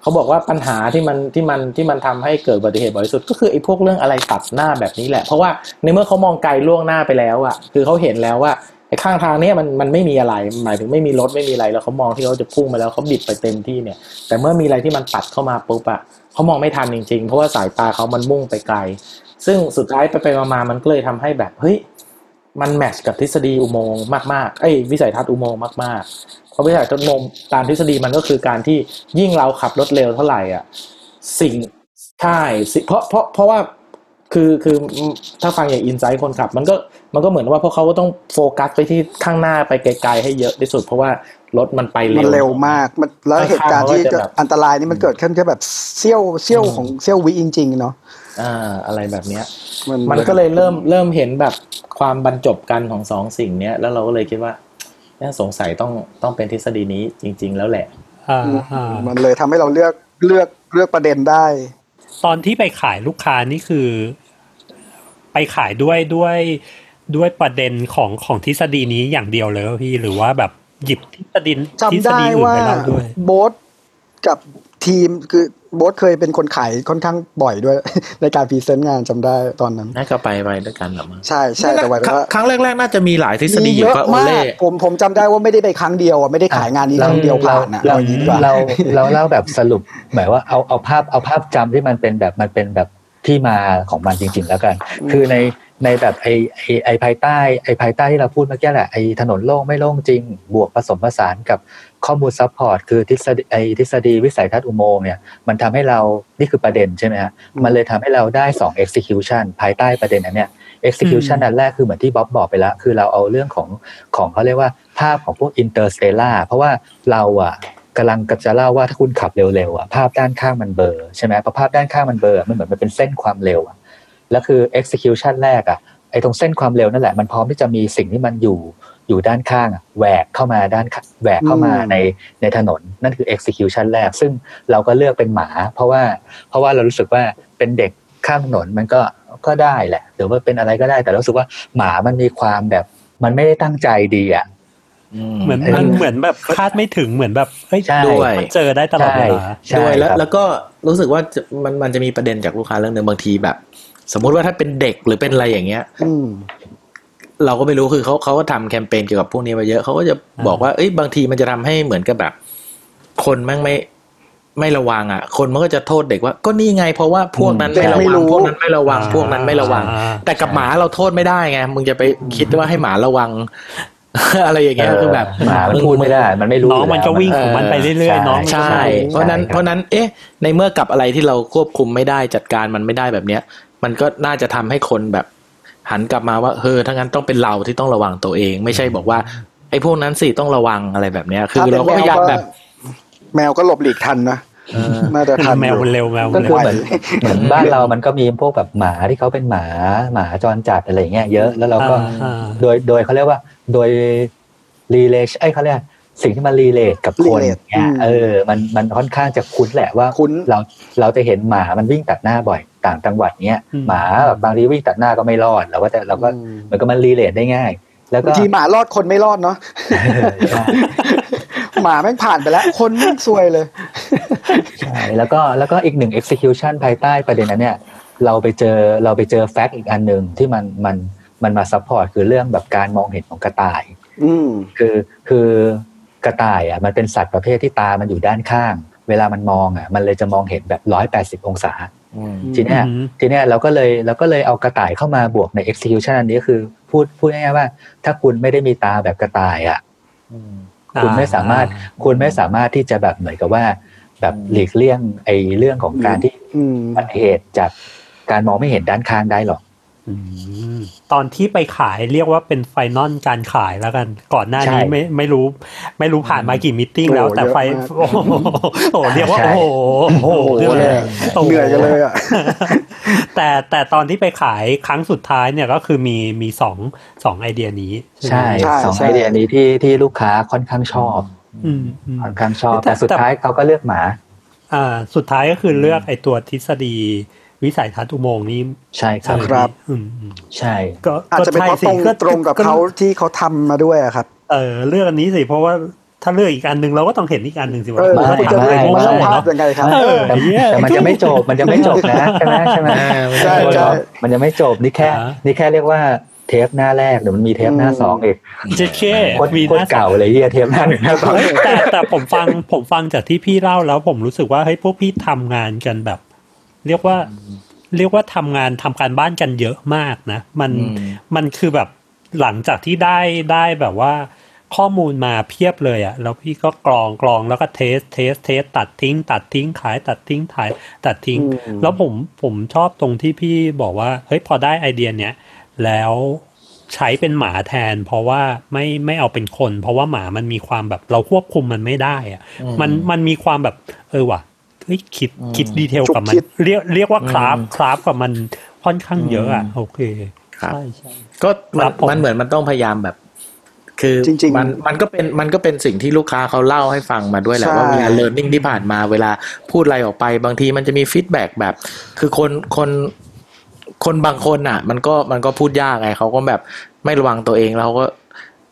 เขาบอกว่าปัญหาที่มันที่มันที่มันทำให้เกิดอุบัติเหตุบ่อยที่สุด ก็คือไอ้พวกเรื่องอะไรตัดหน้าแบบนี้แหละ เพราะว่าในเมื่อเขามองไกลล่วงหน้าไปแล้วอะ คือเขาเห็นแล้วว่า ไอ้ข้างทางเนี้ยมันมันไม่มีอะไร หมายถึงไม่มีรถไม่มีอะไรแล้วเขามองที่เขาจะพุ่งมาแล้วเขาบิดไปเต็มที่เนี่ย แต่เมื่อมีอะไรที่มันตัดเข้ามาปุ๊บอะเขามองไม่ทันจริงๆ เพราะว่าสายตาเขามันมุ่งไปไกล ซึ่งสุดท้ายไปไปมามันก็เลยทำให้แบบเฮ้ยมันแมทช์กับทฤษฎีอุโมงค์มากๆ เอ้ยวิสัยทัศน์อุโมงค์มากๆ เพราะวิสัยทัศน์อุโมงค์ตามทฤษฎีมันก็คือการที่ยิ่งเราขับรถเร็วเท่าไหร่อะสิ่งใช่สิเพราะเพราะเพราะว่า คือคือถ้าฟังอย่างอินไซต์คนขับ มันก็มันก็เหมือนว่าพวกเขาก็ต้องโฟกัสไปที่ข้างหน้าไปไกลๆให้เยอะที่สุด เพราะว่ารถมันไปมันเร็วเร็วมากมันแล้วเหตุการณ์ที่ข้างๆเขาก็จะแบบอันตรายนี่มันเกิดขึ้นแค่แบบเสี้ยวเสี้ยวของเสี้ยววิจริง ๆ เนาะอ่าอะไรแบบเนี้ยมันมันก็เลยเริ่มเริ่มเห็นแบบความบรรจบกันของสองสิ่งเนี้ยแล้วเราก็เลยคิดว่าน่าสงสัยต้องต้องเป็นทฤษฎีนี้จริง ๆ แล้วแหละอ่าอ่ามันเลยทำให้เราเลือกเลือกเลือกประเด็นได้ ตอนที่ไปขายลูกค้านี่คือ ไปขายด้วยด้วยด้วยประเด็นของของทฤษฎีนี้อย่างเดียวเลยพี่หรือว่าแบบหยิบทฤษฎีทฤจำษได้ฎีอื่นว่าไปเล่าด้วยโบ๊ทกับทีมคือ โบ๊ทเคยเป็นคนขายค่อนข้างบ่อยด้วย ในการพรีเซนต์งานจำได้ตอนนั้นน่าจะไปไปด้วยกันหรอมั้งใช่ใช่แต่ว่าครั้งครั้งแรกๆน่าจะมีหลายทฤษฎีมีอเยยู่อะป่ะโอมาเล่กผมผมจำได้ว่าไม่ได้ไปครั้งเดียวอะไม่ได้ขายงานนี้ครั้งเดียวผ่านอะเราเอาอย่างนี้ดีกว่าเราเราเล่าแบบสรุปหมายว่าเอาเอาภาพเอาภาพจำที่มันเป็นแบบมันเป็นแบบที่มาของมันจริง ๆ แล้วกัน คือใน ในแบบไอไอไอภายใต้ไอภายใต้ที่เราพูดเมื่อกี้แหละไอถนนโล่งไม่โล่งจริง บวกผสมผสานกับข้อมูล support คือทฤษฎีไอทฤษฎีวิสัยทัศน์อุโมงค์เนี่ยมันทำให้เรานี่คือประเด็นใช่ไหมฮะมันเลยทำให้เราได้ 2 execution ภายใต้ประเด็นอันเนี้ย execution อืมอันแรกคือเหมือนที่บ๊อบบอกไปแล้ว คือเราเอาเรื่องของของเขาเรียกว่าภาพของพวก interstellar เพราะว่าเราอะกำลังจะเล่าว่าถ้าคุณขับเร็วๆอะภาพด้านข้างมันเบลอใช่ไหมพอภาพด้านข้างมันเบลอมันเหมือนมันเป็นเส้นความเร็วอะ แล้วคือ execution แรกอะไอ้ตรงเส้นความเร็วนั่นแหละมันพร้อมที่จะมีสิ่งที่มันอยู่อยู่ด้านข้างอะแหวกเข้ามาด้านข้างแหวกเข้ามาอืมในในถนนนั่นคือ execution แรก ซึ่งเราก็เลือกเป็นหมา เพราะว่าเพราะว่าเรารู้สึกว่าเป็นเด็กข้ามถนนมันก็ก็ได้แหละ หรือว่าเป็นอะไรก็ได้แต่เรารู้สึกว่าหมามันมีความแบบ มันไม่ได้ตั้งใจดีอะเหมือนเออมันเหมือนแบบคาดไม่ถึงเหมือนแบบเฮ้ยใช่ด้วยมันเจอได้ตลอดเวลาใช่ด้วยแล้วครับแล้วก็รู้สึกว่าจะมันมันจะมีประเด็นจากลูกค้าเรื่องหนึ่งบางทีแบบ สมมุติว่าถ้าเป็นเด็กหรือเป็นอะไรอย่างเงี้ยอืมเราก็ไม่รู้คือเขาเขาก็ทำแคมเปญเกี่ยวกับพวกนี้มาเยอะเขาก็จะบอกว่าเอ้ยบางทีมันจะทำให้เหมือนกับแบบ คนแม่งไม่ไม่ระวังอะ คนมันก็จะโทษเด็กว่า ก็นี่ไงเพราะว่าพวกนั้นเด็ไม่กระไม่วังรู้พวกนั้นไม่ระวังพวกนั้นไม่ระวังอ่าแต่กับหมาเราโทษไม่ได้ไงมึงจะไปคิดว่าให้หมาระวัง อะไรอย่างเงี้ยคือแบบหมามันพูดไม่ได้ มันไม่รู้น้องมันก็วิ่งของมันไปเรื่อยๆน้องมันก็ใช่ เพราะนั้นเพราะนั้นเอ๊ะ ในเมื่อกับอะไรที่เราควบคุมไม่ได้จัดการมันไม่ได้แบบเนี้ย มันก็น่าจะทำให้คนแบบ หันกลับมาว่าเฮ้ยถ้างั้นต้องเป็นเราที่ต้องระวังตัวเอง ไม่ใช่บอกว่าไอ้พวกนั้นสิต้องระวังอะไรแบบเนี้ย คือถ้าเป็นเราก็พยายามแบบ แมวก็หลบหลีกทันนะน่าจะทันแมวมันเร็วแมวก็มันคือเร็วเหมือนเหมือนบ้านเรามันก็มีพวกแบบหมาที่เขาเป็นหมาหมาจรจัดอะไรอย่างเงี้ยเยอะแล้วเราก็อ่าโดยโดยเขาเรียกว่า โดย relate ไอ้เขาเรียกสิ่งที่มัน relate กับคน relate เนี่ยอืมเออ มันมันค่อนข้างจะคุ้นแหละว่าคุ้นเราเราจะเห็นหมามันวิ่งตัดหน้าบ่อย ต่างจังหวัดเนี้ยอืมหมาแบบบางทีวิ่งตัดหน้าก็ไม่รอดเราก็จะเราก็อืมเหมือนกับมัน relate ได้ง่าย แล้วก็บางทีหมารอดคนไม่รอดเนาะเออใช่หมาแม่งผ่านไปแล้ว คนแม่งซวยเลยใช่แล้วก็แล้วก็อีกหนึ่ง execution ภายใต้ประเด็นนั้นเนี่ย เราไปเจอเราไปเจอ fact อีกอันหนึ่งที่มันมันมันมา support คือเรื่องแบบการมองเห็นของกระต่าย อืมคือคือกระต่ายอะมันเป็นสัตว์ประเภทที่ตามันอยู่ด้านข้าง เวลามันมองอะ มันเลยจะมองเห็นแบบร้อยแปดสิบองศาอืม ทีเนี้ยอืมทีเนี้ยเราก็เลยเราก็เลยเอากระต่ายเข้ามาบวกใน execution อันนี้คือพูดพูดง่ายๆว่า ถ้าคุณไม่ได้มีตาแบบกระต่ายอะอืมคุณไม่สามารถคุณไม่สามารถที่จะแบบเหมือนกับว่า แบบหลีกเลี่ยงไอ้เรื่องของการที่อืมอุบัติเหตุจากการมองไม่เห็นด้านข้างได้หรอกอืม ตอนที่ไปขายเรียกว่าเป็น final การขายแล้วกัน ก่อนหน้านี้ใช่ไม่ไม่รู้ ไม่รู้ผ่านมากี่ meeting แล้วโอ้แต่ไฟเยอะมากโอ้โหโอ้โหเรียกว่าใช่โอ้โหโอ้โหโอ้โหเรื่องเลยโโเหนื่อยกันเลยอะแต่แต่ตอนที่ไปขายครั้งสุดท้ายเนี่ยก็คือมีมีสองสองไอเดียนี้ ใช่ใช่สองใช่ไอเดียนี้ที่ที่ลูกค้าค่อนข้างชอบอืมอืมค่อนข้างชอบแต่แต่สุดแต่ท้ายเขาก็เลือกหมาอ่าสุดท้ายก็คือเลือกไอตัวทฤษฎี วิสัยทัศน์อุโมงค์นี้ ใช่ครับครับอืมอืมใช่ ก็อาจจะเป็นเพราะใช่ตรงสิตรงกับเขาที่เขาทำมาด้วยอะครับ เออเลือกอันนี้สิเพราะว่าถ้าเลือกอีกอันหนึ่งเราก็ต้องเห็นอีกอันหนึ่งสิว่าเออไม่แล้วคุณจะไม่เห็นไม่สภาพยังไงครับเออแต่เหี้ยแต่มันจะไม่จบมันจะไม่จบนะใช่ไหมใช่ไหมอ่ามันใช่ใช่มันจะไม่จบนี่แค่อ่านี่แค่เรียกว่าเทปหน้าแรกเดี๋ยวมันมีเทปหน้าอืมสองอีกเจ๊เคโคตรมีโคตรเก่าเลยเฮียเทปหน้าหนึ่งหน้าสองเฮ้ยแต่แต่ผมฟังผมฟังจากที่พี่เล่าแล้วผมรู้สึกว่าเฮ้ยพวกพี่ทำงานกันแบบ เรียกว่า เรียกว่าทำงานทำการบ้านกันเยอะมากนะ มันอืมมันคือแบบหลังจากที่ได้ได้แบบว่า ข้อมูลมาเพียบเลยอะแล้วพี่ก็กรองกรองแล้วก็ test test test ตัดทิ้ง ตัดทิ้งขาย ตัดทิ้งขายตัดทิ้งอืมแล้วผมผมชอบตรงที่พี่บอกว่าเฮ้ยพอได้ไอเดียเนี้ยแล้วใช้เป็นหมาแทน เพราะว่าไม่ไม่เอาเป็นคน เพราะว่าหมามันมีความแบบเราควบคุมมันไม่ได้อะมันมันมีความแบบ เออว่ะ เฮ้ยคิดคิดดีเทลกับมันฉุกคิดเรียกเรียกว่าคราฟคราฟกับมันค่อนข้างเยอะอะโอเคครับใช่ใช่ก็มัคนรับผมมันเหมือนมันต้องพยายามแบบ คือจริงๆมันมันก็เป็นมันก็เป็นสิ่งที่ลูกค้าเขาเล่าให้ฟังมาด้วยแหละใช่ว่าเวลาเรียนรู้ที่ผ่านมาเวลาพูดอะไรออกไป บางทีมันจะมี feedback แบบ คือคนคนคนบางคนอะ มันก็มันก็พูดยากไงเขาก็แบบไม่ระวังตัวเองแล้วเขาก็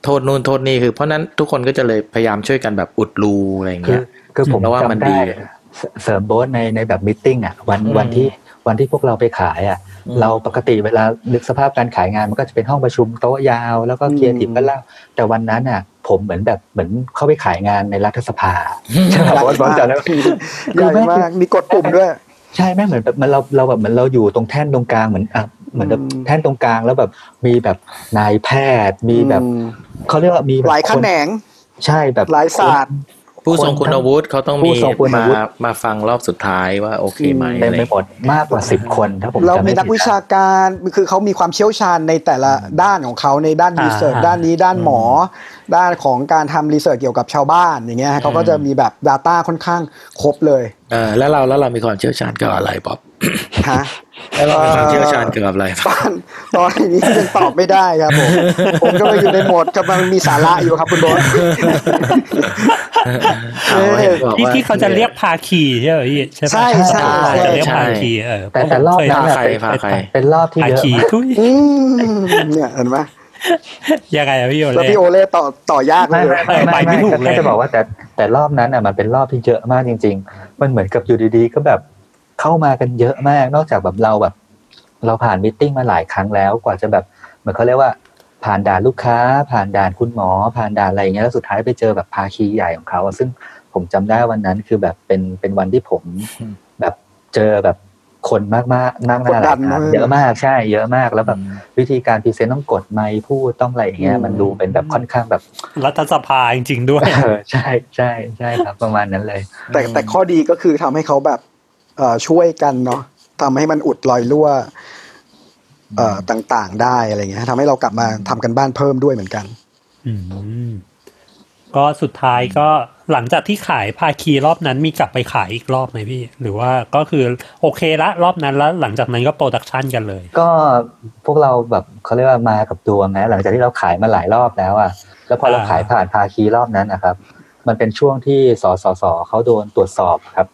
โทษนู่นโทษนี่คือเพราะฉะนั้นทุกคนก็จะเลยพยายามช่วยกันแบบอุดรูอะไรอย่างคืเงี้อยคือผมแล้วว่ามันจำดีได้ เสเสริมโบสในในแบบ meeting อะวันอืมวันที่วันที่พวกเราไปขายอะอืมเราปกติเวลานึกสภาพการขายงานมันก็จะเป็นห้องประชุมโต๊ะยาว แล้วก็เคียร์ทีมก็เล่าแต่วันนั้นอะ ผมเหมือนแบบเหมือนเข้าไปขายงานในรัฐสภาใช่ไหมใหญ่บอสบอสมากจำได้ไหมใหญ่มากมีกดปุ่มด้วย ใช่แม่งเหมือนแบบมันเราเราแบบเหมือนเราอยู่ตรงแท่นตรงกลางเหมือนอะเหมือนแบบอืมแท่นตรงกลางแล้วแบบมีแบบนายแพทย์มีแบบอืมเขาเรียกว่ามีแบบหลายแขคนนงใช่แบบหลายศาสตร์ ผู้ทรงคุณวุฒิเขาต้องผู้มีทรงคุณมาวุฒิมาฟังรอบสุดท้ายว่าโอเคไหมเต็มอะไรไปหมดมากกว่าสิบคนถ้าผมเราจำมีไม่นักผิดวิชาการคือเขามีความเชี่ยวชาญในแต่ละด้านของเขาในด้านอ่ารีเสิร์ชอ่าด้านนี้ด้านหมอด้านของการทำรีเสิร์ชเกี่ยวกับชาวบ้านอย่างเงี้ยเขาก็จะมีแบบ Data ค่อนข้างครบเลยเออแล้วเราแล้วเรามีความเชี่ยวชาญเกี่ยวกับอะไรป๊อปฮะแล้วเรามีความเชี่ยวชาญเกี่ยวกับอะไรตอนตอนนี้ยังตอบไม่ได้ครับผมผมก็เลยอยู่ในโหมดกำลังมีสาระอยู่ครับคุณโบอสเอาเห็นบอกที่ว่าที่เขาจะเรียกภาคีใช่ไหมพี่ใช่ปะใช่ใช่จะเรียกใช่ภาคีเออแต่แต่รอบนั้นพาอะใครเป็นพาใครเป็นรอบที่ภาเยอะคีมากทุยอืมเนี่ยเห็นไหม ยังไงอะพี่โอแล้วเล่พี่โอเล่ต่อต่อยากเลไม่ยไม่ไม่ไปไม่ไม่ถูกเลยก็จะบอกว่าแต่แต่รอบนั้นอะมันเป็นรอบที่เยอะมากจริง ๆ มันเหมือนกับอยู่ดีๆ ก็แบบเข้ามากันเยอะมากนอกจากแบบเราแบบ เราผ่านมิทติ้งมาหลายครั้งแล้วกว่าจะแบบเหมือนเขาเรียกว่าผ่านด่านลูกค้า ผ่านด่านคุณหมอ ผ่านด่านอะไรอย่างเงี้ยแล้วสุดท้ายไปเจอแบบภาคีใหญ่ของเขาอะซึ่งผมจำได้วันนั้นคือแบบเป็นเป็นวันที่ผมแบบเจอแบบ คนมากๆมากๆหกดดัลานยครั้งมากเยอะมากใช่ เยอะมากแล้วแบบวิธีการพรีเซนต์ต้องกดไมค์พูดต้องอะไรอย่างเงี้ยอืมมันดูเป็นแบบค่อนข้างแบบ รัฐสภาจริงๆด้วยเออใช่ใช่ใช่ครับประมาณนั้นเลย แต่แต่ข้อดีก็คือทำให้เขาแบบเอ่อช่วยกันเนาะทำให้มันอุดรอยรั่วเอ่อต่างๆ ได้อะไรเงี้ยทำให้เรากลับมาทำกันบ้านเพิ่มด้วยเหมือนกัน อืม ก็สุดท้ายก็หลังจากที่ขายภาคีรอบนั้นมีกลับไปขายอีกรอบไหมพี่ หรือว่าก็คือโอเคละรอบนั้นแล้วหลังจากนั้นก็โปรดักชันกันเลย ก็พวกเราแบบเขาเรียกว่ามากับดวงนะหลังจากที่เราขายมาหลายรอบแล้วอะแล้วพอเราอ่าขายผ่านภาคีรอบนั้นนะครับ มันเป็นช่วงที่สสสเขาโดนตรวจสอบครับ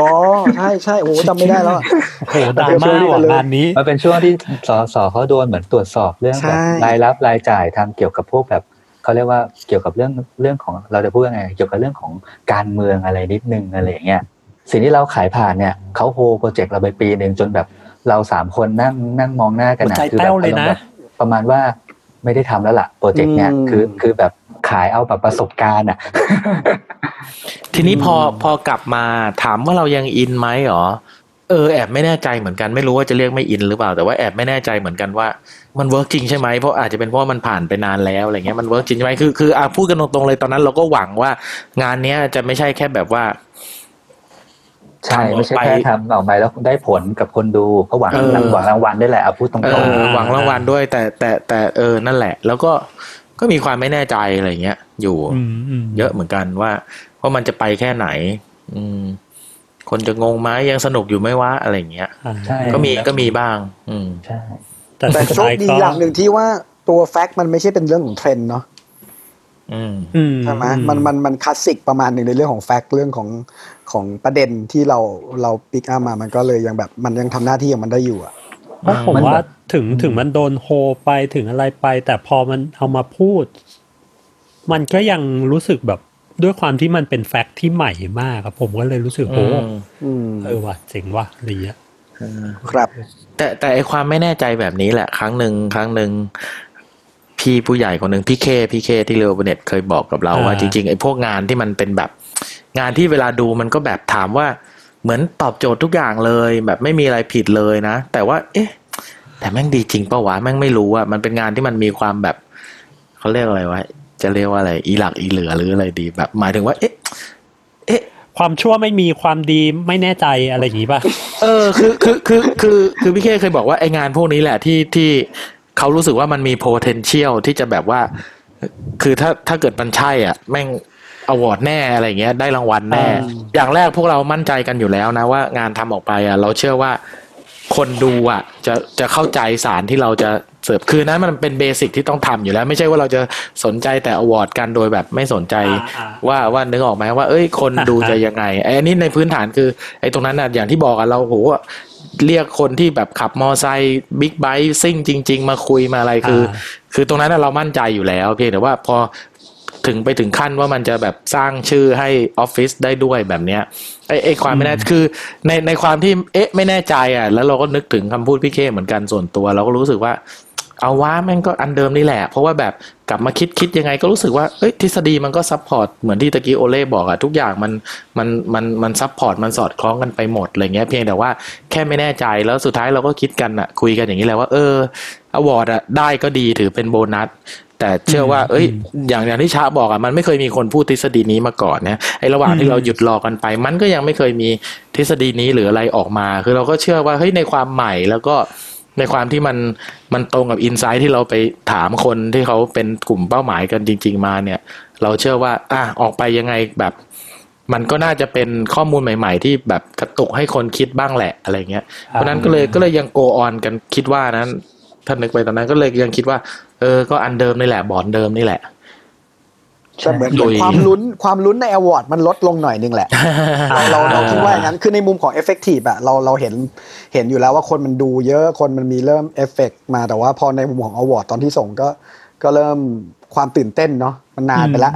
อ๋อใช่ใช่โอ้โหจำไม่ได้แล้วอะโอ้โหดราม่าว่ะงานนี้ มันเป็นช่วงที่สสเขาโดนเหมือนตรวจสอบเรื่องใช่แบบรายรับรายจ่ายทำเกี่ยวกับพวกแบบ เขาเรียกว่าเกี่ยวกับเรื่องเรื่องของเราจะพูดยังไงเกี่ยวกับเรื่องของการเมืองอะไรนิดนึงอะไรอย่างเงี้ยสิ่งที่เราขายผ่านเนี่ยเขาโฮโปรเจกต์เราไปปีหนึ่งจนแบบเราสาม คนนั่งนั่งมองหน้ากันหัวใจคืแป้แบบวเลยนะอารมณ์แบบประมาณว่าไม่ได้ทำแล้วล่ะโปรเจกต์เนี้ยอืมคือคือแบบขายเอาแบบประสบการณ์อะ ทีนี้พอพอกลับมาถามว่าเรายังอินไหมหรอ เออแอบไม่แน่ใจเหมือนกันไม่รู้ว่าจะเรียกไม่อินหรือเปล่า แต่ว่าแอบไม่แน่ใจเหมือนกันว่ามัน work จริงใช่ไหมเพราะอาจจะเป็นเพราะว่ามันผ่านไปนานแล้วอะไรเงี้ยมัน work จริงใช่ไหมคือคืออะพูดกันตรงๆเลยตอนนั้นเราก็หวังว่างานเนี้ยจะไม่ใช่แค่แบบว่า ใช่ทำอไม่อกใช่ไปแค่ทำออกไปแล้วได้ผลกับคนดูก็หวังเออรางหวังรางวัลได้วยแหละเอาพูดตรเองอๆหวังรางวัลด้วย แต่แต่แต่เออนั่นแหละ แล้วก็ก็มีความไม่แน่ใจอะไรเงี้ยอยู่อืมอืมเยอะเหมือนกันว่าว่ามันจะไปแค่ไหน อืม คนจะงงไหมยังสนุกอยู่ไหมวะอะไรเงี้ยอ่าใช่ก็มีก็มีบ้าง อืมใช่แต่แต่สุดโชคท้ายดีก็อย่างหนึ่งที่ว่าตัว fact มันไม่ใช่เป็นเรื่องของเทรนด์เนาะอืมอืมใช่ไหมมันมันมันคลาสสิกประมาณหนึ่งในเรื่องของ fact เรื่องของของประเด็นที่เราเรา pick up มามันก็เลยยังแบบมันยังทำหน้าที่ของมันได้อยู่อะเพราะผมมันว่าแบบถึงถึงมันโดนโฮไปถึงอะไรไป แต่พอมันเอามาพูด มันก็ยังรู้สึกแบบ ด้วยความที่มันเป็น fact ที่ใหม่มากครับผมก็เลยรู้สึกโอ้อืมเออว่ะเจ๋งว่ะอะไรเงี้ยครับ แต่แต่ไอความไม่แน่ใจแบบนี้แหละ ครั้งหนึ่งครั้งหนึ่งพี่ผู้ใหญ่คนหนึ่งพี่เคพี่เคที่เรวเน็ตเคยบอกกับเราว่าอ่าจริงๆไอพวกงานที่มันเป็นแบบ งานที่เวลาดูมันก็แบบถามว่าเหมือนตอบโจทย์ทุกอย่างเลย แบบไม่มีอะไรผิดเลยนะ แต่ว่า เอ๊ะ แต่แม่งดีจริงปะวะแม่งไม่รู้อะมันเป็นงานที่มันมีความแบบเขาเรียกอะไรวะ จะเรียกว่าอะไรอีหลักอีเหลือหรืออะไรดีแบบ หมายถึงว่า เอ๊ะ เอ๊ะ ความชั่วไม่มีความดีไม่แน่ใจอะไรอย่างงี้ป่ะเออคือคือคือคือคือพี่เคเคยบอกว่าไองานพวกนี้แหละที่ที่เขารู้สึกว่ามันมี potential ที่จะแบบว่า คือถ้าถ้าเกิดมันใช่อะ แม่ง award แน่อะไรอย่างเงี้ยได้รางวัลแน่อืมอย่างแรกพวกเรามั่นใจกันอยู่แล้วนะว่างานทำออกไปอะ เราเชื่อว่าคนดูอะ จะจะเข้าใจสารที่เราจะ เสิร์ฟคือนั้นมันเป็นเบสิกที่ต้องทำอยู่แล้ว ไม่ใช่ว่าเราจะสนใจแต่ award กันโดยแบบไม่สนใจอ่าว่าว่านึกออกไหมว่า เอ้ย คนดูจะยังไงไอ้อันนี้ในพื้นฐานคือไอ้ตรงนั้นน่ะอย่างที่บอกอะเราโหเรียกคนที่แบบขับมอไซค์ big bike ซิ่งจริง ๆ มาคุยมาอะไรคืออ่าคือตรงนั้นน่ะเรามั่นใจอยู่แล้ว เพียงแต่ว่าพอถึงไปถึงขั้นว่ามันจะแบบสร้างชื่อให้ออฟฟิศได้ด้วยแบบเนี้ยไอ้ไอ้ความไม่แน่คือในในความที่เอ๊ะไม่แน่ใจอะแล้วเราก็นึกถึงคำพูดพี่เคเหมือนกันส่วนตัว เราก็รู้สึกว่า เอาว่าแม่งก็อันเดิมนี่แหละ เพราะว่าแบบกลับมาคิดคิดยังไงก็รู้สึกว่าเอ้ยทฤษฎีมันก็ support เหมือนที่ตะกี้โอเล่บอกอะทุกอย่างมันมันมันมัน support มันสอดคล้องกันไปหมดอะไรเงี้ยเพียงแต่ว่าแค่ไม่แน่ใจแล้วสุดท้ายเราก็คิดกันอะคุยกันอย่างนี้แหละว่าเออ award อะได้ก็ดีถือเป็นโบนัสแต่เชื่อว่า เอ้ย อย่างอย่างที่ชาบอกอะมันไม่เคยมีคนพูดทฤษฎีนี้มาก่อนนะไอ้ระหว่างที่เราหยุดรอกันไป มันก็ยังไม่เคยมีทฤษฎีนี้หรืออะไรออกมา คือเราก็เชื่อว่า เฮ้ย ในความใหม่แล้วก็ ในความที่มันมันตรงกับ insight ที่เราไปถามคนที่เขาเป็นกลุ่มเป้าหมายกันจริง ๆ มาเนี่ย เราเชื่อว่าอะออกไปยังไงแบบ มันก็น่าจะเป็นข้อมูลใหม่ ๆ ที่แบบกระตุกให้คนคิดบ้างแหละอะไรเงี้ยเพราะฉะนั้นก็เลยก็เลยยัง go on กันคิดว่านั้นถ้านึกไปตอนนั้นก็เลยยังคิดว่า เออก็อันเดิมนี่แหละบอร์ดเดิมนี่แหละ แต่เหมือนลุยความลุ้นความลุ้นใน award มันลดลงหน่อยนึงแหละเราเราเราคิดว่าอย่างนั้นคือในมุมของ effective อะเราเราเห็นเห็นอยู่แล้วว่าคนมันดูเยอะคนมันมีเริ่มเอฟเฟกมาแต่ว่าพอในมุมของ award ตอนที่ส่งก็ก็เริ่มความตื่นเต้นเนาะมันนานไปแล้ว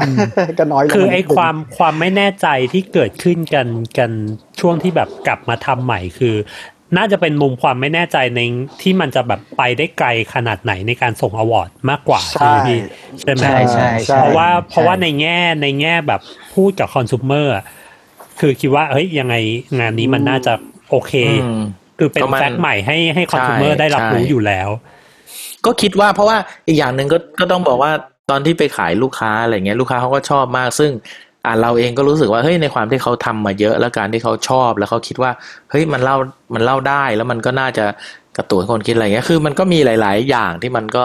ก็น้อยลงคือมาไอ้นิดนึงความความไม่แน่ใจที่เกิดขึ้นกันกันช่วงที่แบบกลับมาทำใหม่คือ น่าจะเป็นมุมความไม่แน่ใจในที่มันจะแบบไปได้ไกลขนาดไหนในการส่ง award มากกว่าใช่ไหมพี่ใช่ไหมใช่ใช่ใช่เพราะว่าเพราะว่าใช่ในแง่ในแง่แบบพูดกับคอน sumer อะคือคิดว่าเฮ้ยยังไงงานนี้มันน่าจะโอเคอืมคือเป็นก็มันแฟกต์ใหม่ให้ให้คอนใช่ sumer ได้รับรู้ใช่อยู่แล้ว ก็คิดว่าเพราะว่าอีกอย่างหนึ่งก็ก็ต้องบอกว่าตอนที่ไปขายลูกค้าอะไรเงี้ยลูกค้าเขาก็ชอบมาก ซึ่ง อ่าเราเองก็รู้สึกว่าเฮ้ยในความที่เขาทำมาเยอะ แล้วการที่เขาชอบแล้วเขาคิดว่าเฮ้ยมันเล่ามันเล่าได้แล้วมันก็น่าจะกระตุ้นคนคิดอะไรเงี้ยคือ มันก็มีหลาย ๆ อย่างที่มันก็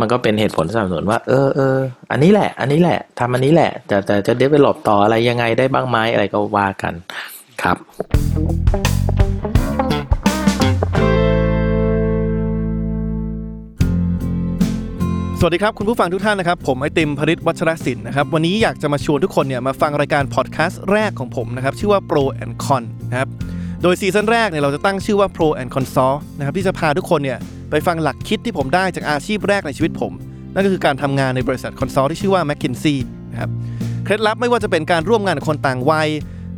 มันก็เป็นเหตุผลสนับสนุนว่า เออเอออันนี้แหละ อันนี้แหละทำอันนี้แหละ แต่แต่จะเดเวลลอปต่ออะไรยังไงได้บ้างไหมอะไรก็ว่ากันครับ สวัสดีครับ คุณผู้ฟังทุกท่านนะครับ ผมไอติมพริตวัชรศิลป์นะครับ วันนี้อยากจะมาชวนทุกคนเนี่ยมาฟังรายการพอดแคสต์แรกของผมนะครับ ชื่อว่า Pro and Con นะครับ โดยซีซั่นแรกเนี่ยเราจะตั้งชื่อว่า Pro and Consult นะครับที่จะพาทุกคนเนี่ยไปฟังหลักคิดที่ผมได้จากอาชีพแรกในชีวิตผม นั่นก็คือการทำงานในบริษัท consult ที่ชื่อว่า McKinsey นะครับเคล็ดลับไม่ว่าจะเป็นการร่วมงานกับคนต่างวัย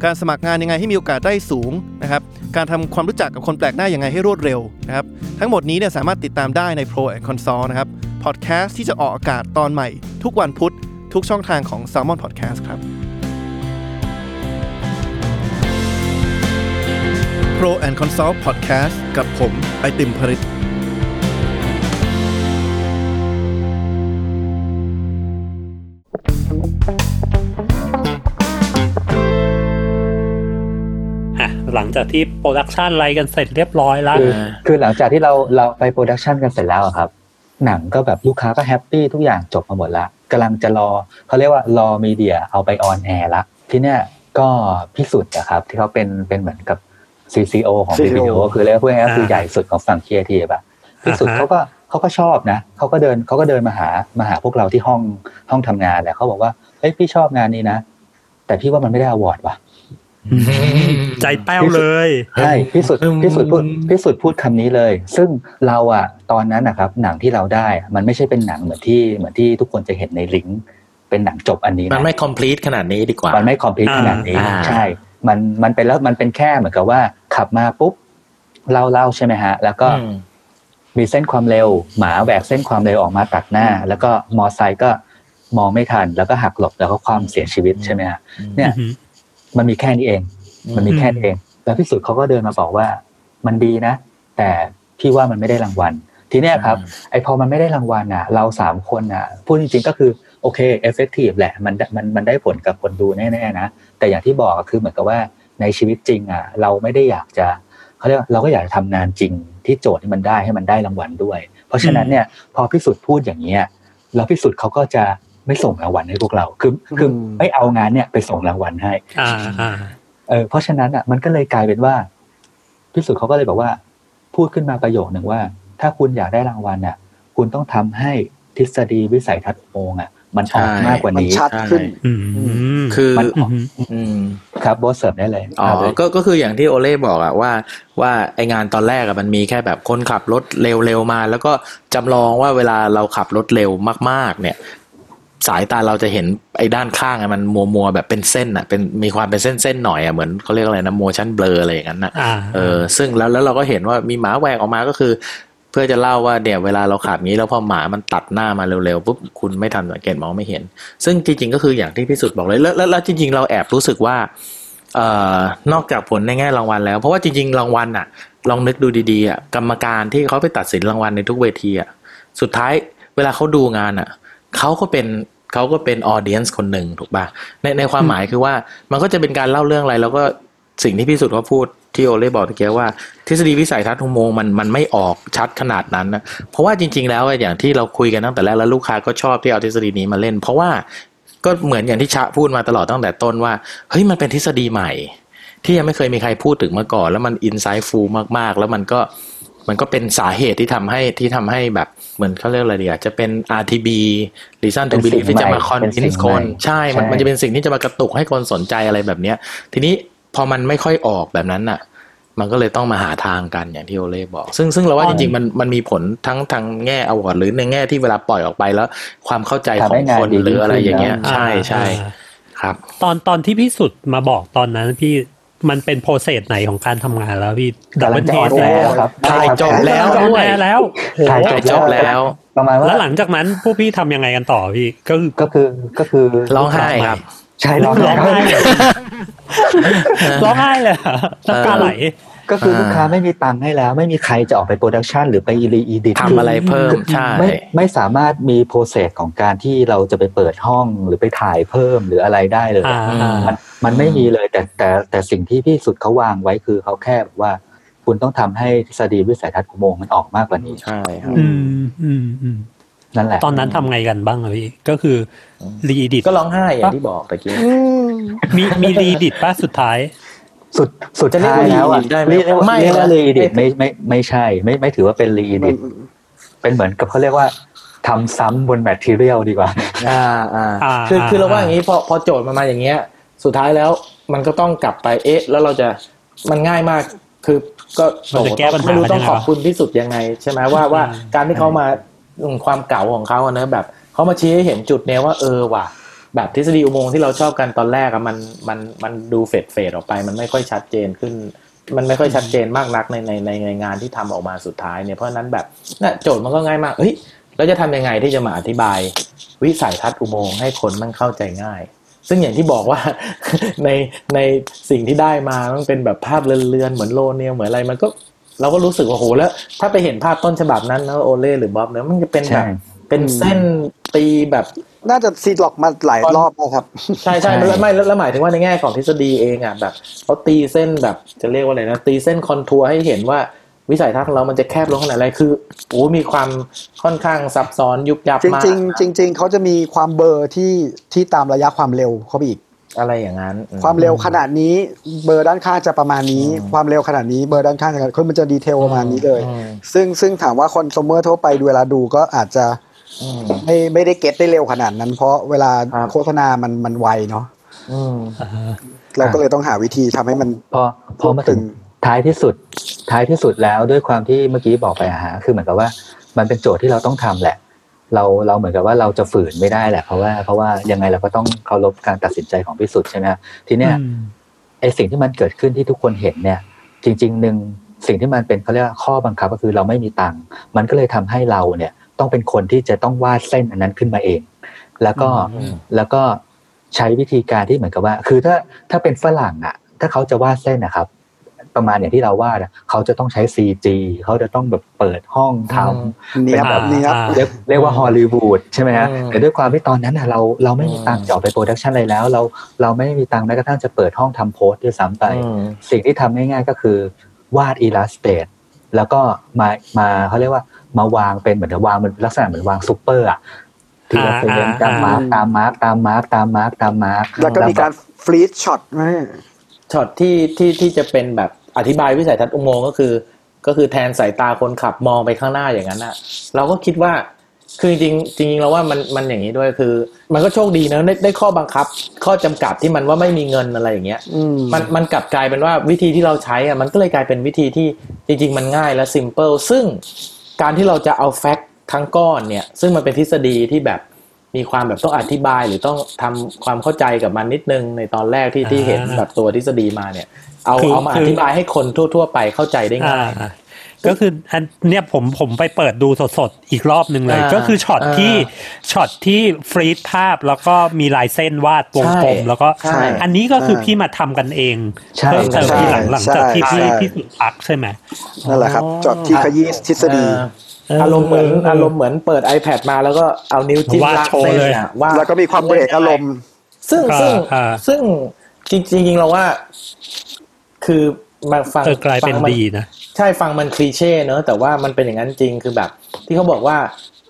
การสมัครงานยังไงให้มีโอกาสได้สูงนะครับการทำความรู้จักกับคนแปลกหน้ายังไงให้รวดเร็วนะครับทั้งหมดนี้เนี่ยสามารถติดตามได้ใน Pro and Consult นะครับ พอดแคสต์ที่จะออกอากาศตอนใหม่ ทุกวันพุธทุกช่องทางของ Salmon Podcast ครับ Pro and Consult Podcast กับผมไอติมพริษฐ์อะหลังจากที่ production อะไรกันเสร็จเรียบร้อยแล้ว คือคือหลังจากที่เราเราไป production กันเสร็จแล้วอะครับ หนังก็แบบลูกค้าก็ happy ทุกอย่างจบมาหมดละกำลังจะรอเขาเรียกว่ารอ media เอาไป on air ละที่เนี้ยก็พิสุทธิ์นะครับ ที่เขาเป็นเป็นเหมือนกับ CCO ของ CCO วิดีโอคือเรียกว่าพูดง่ายๆคืออ่าใหญ่สุดของฝั่งครีเอทีฟอะพิสุทธิ์อ่าฮะเขาก็เขาก็ชอบนะเขาก็เดินเขาก็เดินมาหามาหาพวกเราที่ห้องห้องทำงานแหละเขาบอกว่าเฮ้ยพี่ชอบงานนี้นะ แต่พี่ว่ามันไม่ได้ award ว่ะ ใจแป้วเลยใช่พิสุทธิ์อืมพิสุทธิ์พูดพิสุทธิ์พูดคำนี้เลย ซึ่งเราอะตอนนั้นนะครับ หนังที่เราได้อะมันไม่ใช่เป็นหนังเหมือนที่เหมือนที่ทุกคนจะเห็นในลิงก์เป็นหนังจบอันนี้มันนะไม่ complete ขนาดนี้ดีกว่า มันไม่คอมพลีทอ่าขนาดนี้อ่าใช่ มันมันเป็นแล้วมันเป็นแค่เหมือนกับว่า ขับมาปุ๊บเล่าเล่าใช่ไหมฮะ แล้วก็อืมมีเส้นความเร็ว หมาแหวกเส้นความเร็วออกมาตัดหน้า แล้วก็มอไซค์ก็มองไม่ทัน แล้วก็หักหลบแล้วก็ความเสียชีวิตใช่ไหมฮะเนี่ยอือหือ มันมีแค่นี้เอง มันมีแค่นี้เอง แล้วพิสุทธิ์เขาก็เดินมาบอกว่า มันดีนะ แต่พี่ว่ามันไม่ได้รางวัล ทีเนี้ยครับ ไอพอมันไม่ได้รางวัลอะ เราสามคนอะพูดจริงๆก็คือโอเค effective แหละ มันมันมันได้ผลกับคนดูแน่ๆนะ แต่อย่างที่บอกอะคือเหมือนกับว่าในชีวิตจริงอะเราไม่ได้อยากจะเขาเรียกว่าเราก็อยากจะทำงานจริงที่โจทย์ที่มันได้ให้มันได้รางวัลด้วย เพราะฉะนั้นเนี่ยพอพิสุทธิ์พูดอย่างเงี้ยแล้วพิสุทธิ์เขาก็จะ ไม่ส่งรางวัลให้พวกเรา คือคือไม่เอางานเนี่ยไปส่งรางวัลให้อ่าอ่าเออเพราะฉะนั้นอะ มันก็เลยกลายเป็นว่าพิสุทธิ์เขาก็เลยบอกว่า พูดขึ้นมาประโยคหนึ่งว่า ถ้าคุณอยากได้รางวัลอะ คุณต้องทำให้ทฤษฎีวิสัยทัศน์อุโมงค์อะ มันออกใช่มากกว่ามันนี้ชัดขึ้นอืมคือมันอือหืออืมครับโบสเสริมได้เลยอ๋อเอาเลยก็ก็คืออย่างที่โอเล่บอกอะว่า ว่าไองานตอนแรกอะมันมีแค่แบบคนขับรถเร็วๆมา แล้วก็จำลองว่าเวลาเราขับรถเร็วมากๆ เนี่ย สายตาเราจะเห็นไอ้ด้านข้างอะมันมัวมัวๆแบบเป็นเส้นอะเป็นมีความเป็นเส้นๆหน่อยอะเหมือนเขาเรียกอะไรนะ motion blur อะไรอย่างนั้นนะอ่าเออซึ่งแล้วแล้วเราก็เห็นว่ามีหมาแหวกออกมาก็คือ เพื่อจะเล่าว่าเนี่ยเวลาเราขับงี้แล้วพอหมามันตัดหน้ามาเร็วๆปุ๊บคุณไม่ทันสังเกตมองไม่เห็น ซึ่งจริงๆก็คืออย่างที่พิสุทธิ์บอกเลยแล้วแล้วแล้วจริง ๆ เราแอบรู้สึกว่าเอ่อนอกจากผลในแง่รางวัลแล้ว เพราะว่าจริงๆรางวัลอะลองนึกดูดีๆอะกรรมการที่เขาไปตัดสินรางวัลในทุกเวทีอะสุดท้ายเวลาเขาดูงานอะ เขาก็เป็นเขาก็เป็นออเดียนส์คนหนึ่งถูกป่ะในในความหมายคือว่ามันก็จะเป็นการเล่าเรื่องอะไร แล้วก็สิ่งที่พิสุทธิ์เขาพูดที่โอเล่บอกตะเกียว่าทฤษฎีวิสัยทัศน์อุโมงมันมันไม่ออกชัดขนาดนั้นนะเพราะว่าจริง ๆ แล้วอะอย่างที่เราคุยกันตั้งแต่แรกแล้วลูกค้าก็ชอบที่เอาทฤษฎีนี้มาเล่น เพราะว่าก็เหมือนอย่างที่ชะพูดมาตลอดตั้งแต่ต้นว่าเฮ้ยมันเป็นทฤษฎีใหม่ ที่ยังไม่เคยมีใครพูดถึงมาก่อน แล้วมันอินไซต์ฟูลมากๆ แล้วมันก็ มันก็เป็นสาเหตุที่ทำให้ที่ทำให้แบบเหมือนเขาเรียกอะไรดีอะจะเป็น RTB reason to เป็นสิ่ง believe ที่จะมาใหม่เป็นสิ่ง convince ใหม่คน ใช่ มันใช่มันจะเป็นสิ่งที่จะมากระตุกให้คนสนใจอะไรแบบเนี้ย ทีนี้พอมันไม่ค่อยออกแบบนั้นน่ะมันก็เลยต้องมาหาทางกันอย่างที่โอเล่บอก ซึ่งซึ่งเราว่าอ๋จอริงๆมันมันมีผลทั้งทางแง่ award หรือในแง่ที่เวลาปล่อยออกไปแล้ว ความเข้าใจขทำให้งานดีหรืออะไรอย่างเงี้ยขึ้นนะใช่ใช่อ่าครับ ตอนตอนที่พี่สุดมาบอกตอนนั้นพี่ มันเป็น process ไหนของการทำงานแล้วพี่กำลังจะ on air ครับถ่ายจบแล้วจะ on air แล้วโอ้โหถ่ายจบแล้ว ประมาณว่าแล้วหลังจากนั้นพวกพี่ทำยังไงกันต่อพี่ก็คือก็คือก็คือร้องไห้ครับใช่ร้องร้องไห้ไห้เลยร้องไห้เลยเหรอน้ำตาไหล ก็คือลูกค้าไม่มีตังค์ให้แล้ว ไม่มีใครจะออกไป production หรือไป re-edit ทำอะไรเพิ่มใช่ไม่ไม่สามารถมี process ของการที่เราจะไปเปิดห้องหรือไปถ่ายเพิ่มหรืออะไรได้เลยอ่ามันมันไม่มีเลยแต่แต่แต่สิ่งที่พี่สุดเขาวางไว้คือเขาแค่แบบว่าคุณต้องทำให้ทฤษฎีวิสัยทัศน์อุโมงค์มันออกมากกว่านี้ใช่ครับอืมอืมอืมนั่นแหละ ตอนนั้นทำไงกันบ้างอะพี่ก็คือรีดิตก็ร้องไห้อย่างที่บอกตะกี้มีมีรีดิตป้าสุดท้าย สุดสุดจะเรียกท้ายว่าแล้วอะ reedit ได้ไหมเรียกว่าไม่เรียกว่านะรีดิไม่ไม่ไม่ใช่ ไม่ไม่ถือว่าเป็นรีดิเป็นเหมือนกับเขาเรียกว่าทำซ้ำบนแมทเทียลดีกว่า อ่าอ่าอ่าคือคือเราว่าอ่าอย่างนี้พอพอโจทย์มันมาอย่างเงี้ย สุดท้ายแล้วมันก็ต้องกลับไปเอ๊ะ แล้วเราจะมันง่ายมากคือก็เราจะแก้ปัญหาไม่รู้ต้องยังไงขอบคุณที่สุดยังไง ใช่ไหมว่าว่าอืมการที่เขามาอืมความเก่าของเขาอะนะแบบเขามาชี้ให้เห็นจุดเนี้ยว่าเออว่ะ แบบทฤษฎีอุโมงค์ที่เราชอบกันตอนแรกอะมันมันมันดูเฟดเฟดออกไป มันไม่ค่อยชัดเจนขึ้น มันไม่ค่อยชัดเจนมากนักในในในในงานที่ทำออกมาสุดท้ายเนี่ยเพราะฉะนั้นแบบน่ะโจทย์มันก็ง่ายมากเฮ้ยเราจะทำยังไงที่จะมาอธิบาย วิสัยทัศน์อุโมงค์ให้คนมันเข้าใจง่าย ซึ่งอย่างที่บอกว่าในในสิ่งที่ได้มามันเป็นแบบภาพเลือนๆเหมือนโลเนียเหมือนอะไรมันก็เราก็รู้สึกว่าโหแล้ว ถ้าไปเห็นภาพต้นฉบับนั้นนะโอเล่หรือบ๊อบเนี่ยมันจะเป็นแบบใช่เป็นเส้นตีแบบ น่าจะซีดล็อกมาหลายรอบแล้วครับ ใช่ใช่แล้วไม่แล้วแล้วหมายถึงว่าในแง่ของทฤษฎีเองอะแบบเขาตีเส้นแบบจะเรียกว่าอะไรนะตีเส้นคอนทัวร์ให้เห็นว่าวิสัยทัศน์ของเรามันจะแคบลงขนาดไหนคือโอ้มีความค่อนข้างซับซ้อนยุบยับจมากริงๆจริงๆเขาจะมีความ blur ที่ที่ตามระยะความเร็วเข้าไปอีกอะไรอย่างนั้นอืความเร็วขนาดนี้ blur ด้านข้างจะประมาณนี้อืมความเร็วขนาดนี้ blur ด้านข้างจะคือมันจะ detail ประมาณนี้เลยอืมซึ่งซึ่งถามว่าคอน sumer ทั่วไปเวลาดูก็อาจจะอืม ไม่ไม่ได้ get ได้เร็วขนาดนั้น เพราะเวลาครับโฆษณามันมันไวเนาะอืมอ่าฮะเราก็เลยต้องหาวิธีทำให้มันพอพอมาถึงท้ายที่สุด ท้ายที่สุดแล้วด้วยความที่เมื่อกี้บอกไปอะฮะคือเหมือนกับว่า มันเป็นโจทย์ที่เราต้องทำแหละ เราเราเหมือนกับว่าเราจะฝืนไม่ได้แหละ เพราะว่าเพราะว่ายังไงเราก็ต้องเคารพการตัดสินใจของพิสุทธิ์ใช่ไหมฮะทีเนี้ยอืมไอสิ่งที่มันเกิดขึ้นที่ทุกคนเห็นเนี่ย จริงๆหนึ่งสิ่งที่มันเป็นเขาเรียกว่าข้อบังคับก็คือเราไม่มีตังค์มันก็เลยทำให้เราเนี่ย ต้องเป็นคนที่จะต้องวาดเส้นอันนั้นขึ้นมาเอง แล้วก็อืมแล้วก็ใช้วิธีการที่เหมือนกับว่า คือถ้าถ้าเป็นฝรั่งอะ ถ้าเขาจะวาดเส้นนะครับ ประมาณอย่างที่เราวาดอะเขาจะต้องใช้ CG เขาจะต้องแบบเปิดห้องทำเนี้ยบเป็นแบบเนี้ยบอ่าเรียกเรียกว่าฮอลลีวูดใช่ไหมฮะอืมแต่ด้วยความที่ตอนนั้นน่ะเราเราไม่มีตังค์อืมจะออกไป production อะไรแล้ว เราเราไม่มีตังค์แม้กระทั่งจะเปิดห้องทำโพสต์ด้วยซ้ำไปอืมสิ่งที่ทำง่ายๆก็คือวาด illustrate แล้วก็มามาเขาเรียกว่า มาวางเป็นเหมือนกับวางเป็นลักษณะเหมือนวางซูเปอร์อะทีละอ่าเฟรมอ่าตาม mark ตาม mark ตาม mark ตาม mark ตาม mark แล้วก็มีการfreeze shot ไหมช็อตที่ที่ที่จะเป็นแบบอธิบายวิสัยทัศน์อุโมงค์ก็คือ ก็คือแทนสายตาคนขับมองไปข้างหน้าอย่างนั้นอะเราก็คิดว่าคือจริงๆจริงๆเราว่ามันมันอย่างนี้ด้วยคือ มันก็โชคดีนะได้ได้ข้อบังคับ ข้อจำกัดที่มันว่าไม่มีเงินอะไรอย่างเงี้ยอืมมันมันกลับกลายเป็นว่าวิธีที่เราใช้อะมันก็เลยกลายเป็นวิธีที่จริง ๆ มันง่ายและซิมเ l ิลซึ่ง การที่เราจะเอา fact ทั้งก้อนเนี่ยซึ่งมันเป็นทฤษฎีที่แบบมีความแบบต้องอธิบายหรือต้องทำความเข้าใจกับมันนิดนึงในตอนแรกที่ที่เห็นแบบตัวทฤษฎีมาเนี่ย เอาคือเอามาคืออธิบายให้คนทั่ว ๆ ไปเข้าใจได้อ่าง่าย ก็คืออันเนี่ยผมผมไปเปิดดูสดๆ อีกรอบหนึ่งเลยอ่าก็คือช็อตอ่าที่ช็อตที่ฟรีดภาพแล้วก็มีลายเส้นวาดวงกลมใช่แล้วก็ใช่อันนี้ก็คือใช่พี่มาทำกันเองใช่เพิ่มเติมใช่ที่หลังหลังจากที่ใช่พี่ใช่พี่สุดพักใช่ไหมนั่นแหละครับจอดที่ขยี้ทฤษฎีเอออารมณ์เหมือนอารมณ์เหมือนเปิด iPad มาแล้วก็เอานิ้วจิ้มวาดลากโชว์เส้นเลยอะวาดแล้วก็มีความเบรกอารมณ์ ซึ่งอ่าซึ่งอ่าซึ่งจริงจริงๆเราว่า คือมา ฟังเออกลายเป็นฟังมันดีนะใช่ฟังมัน cliché เนอะแต่ว่ามันเป็นอย่างนั้นจริงคือแบบ ที่เขาบอกว่า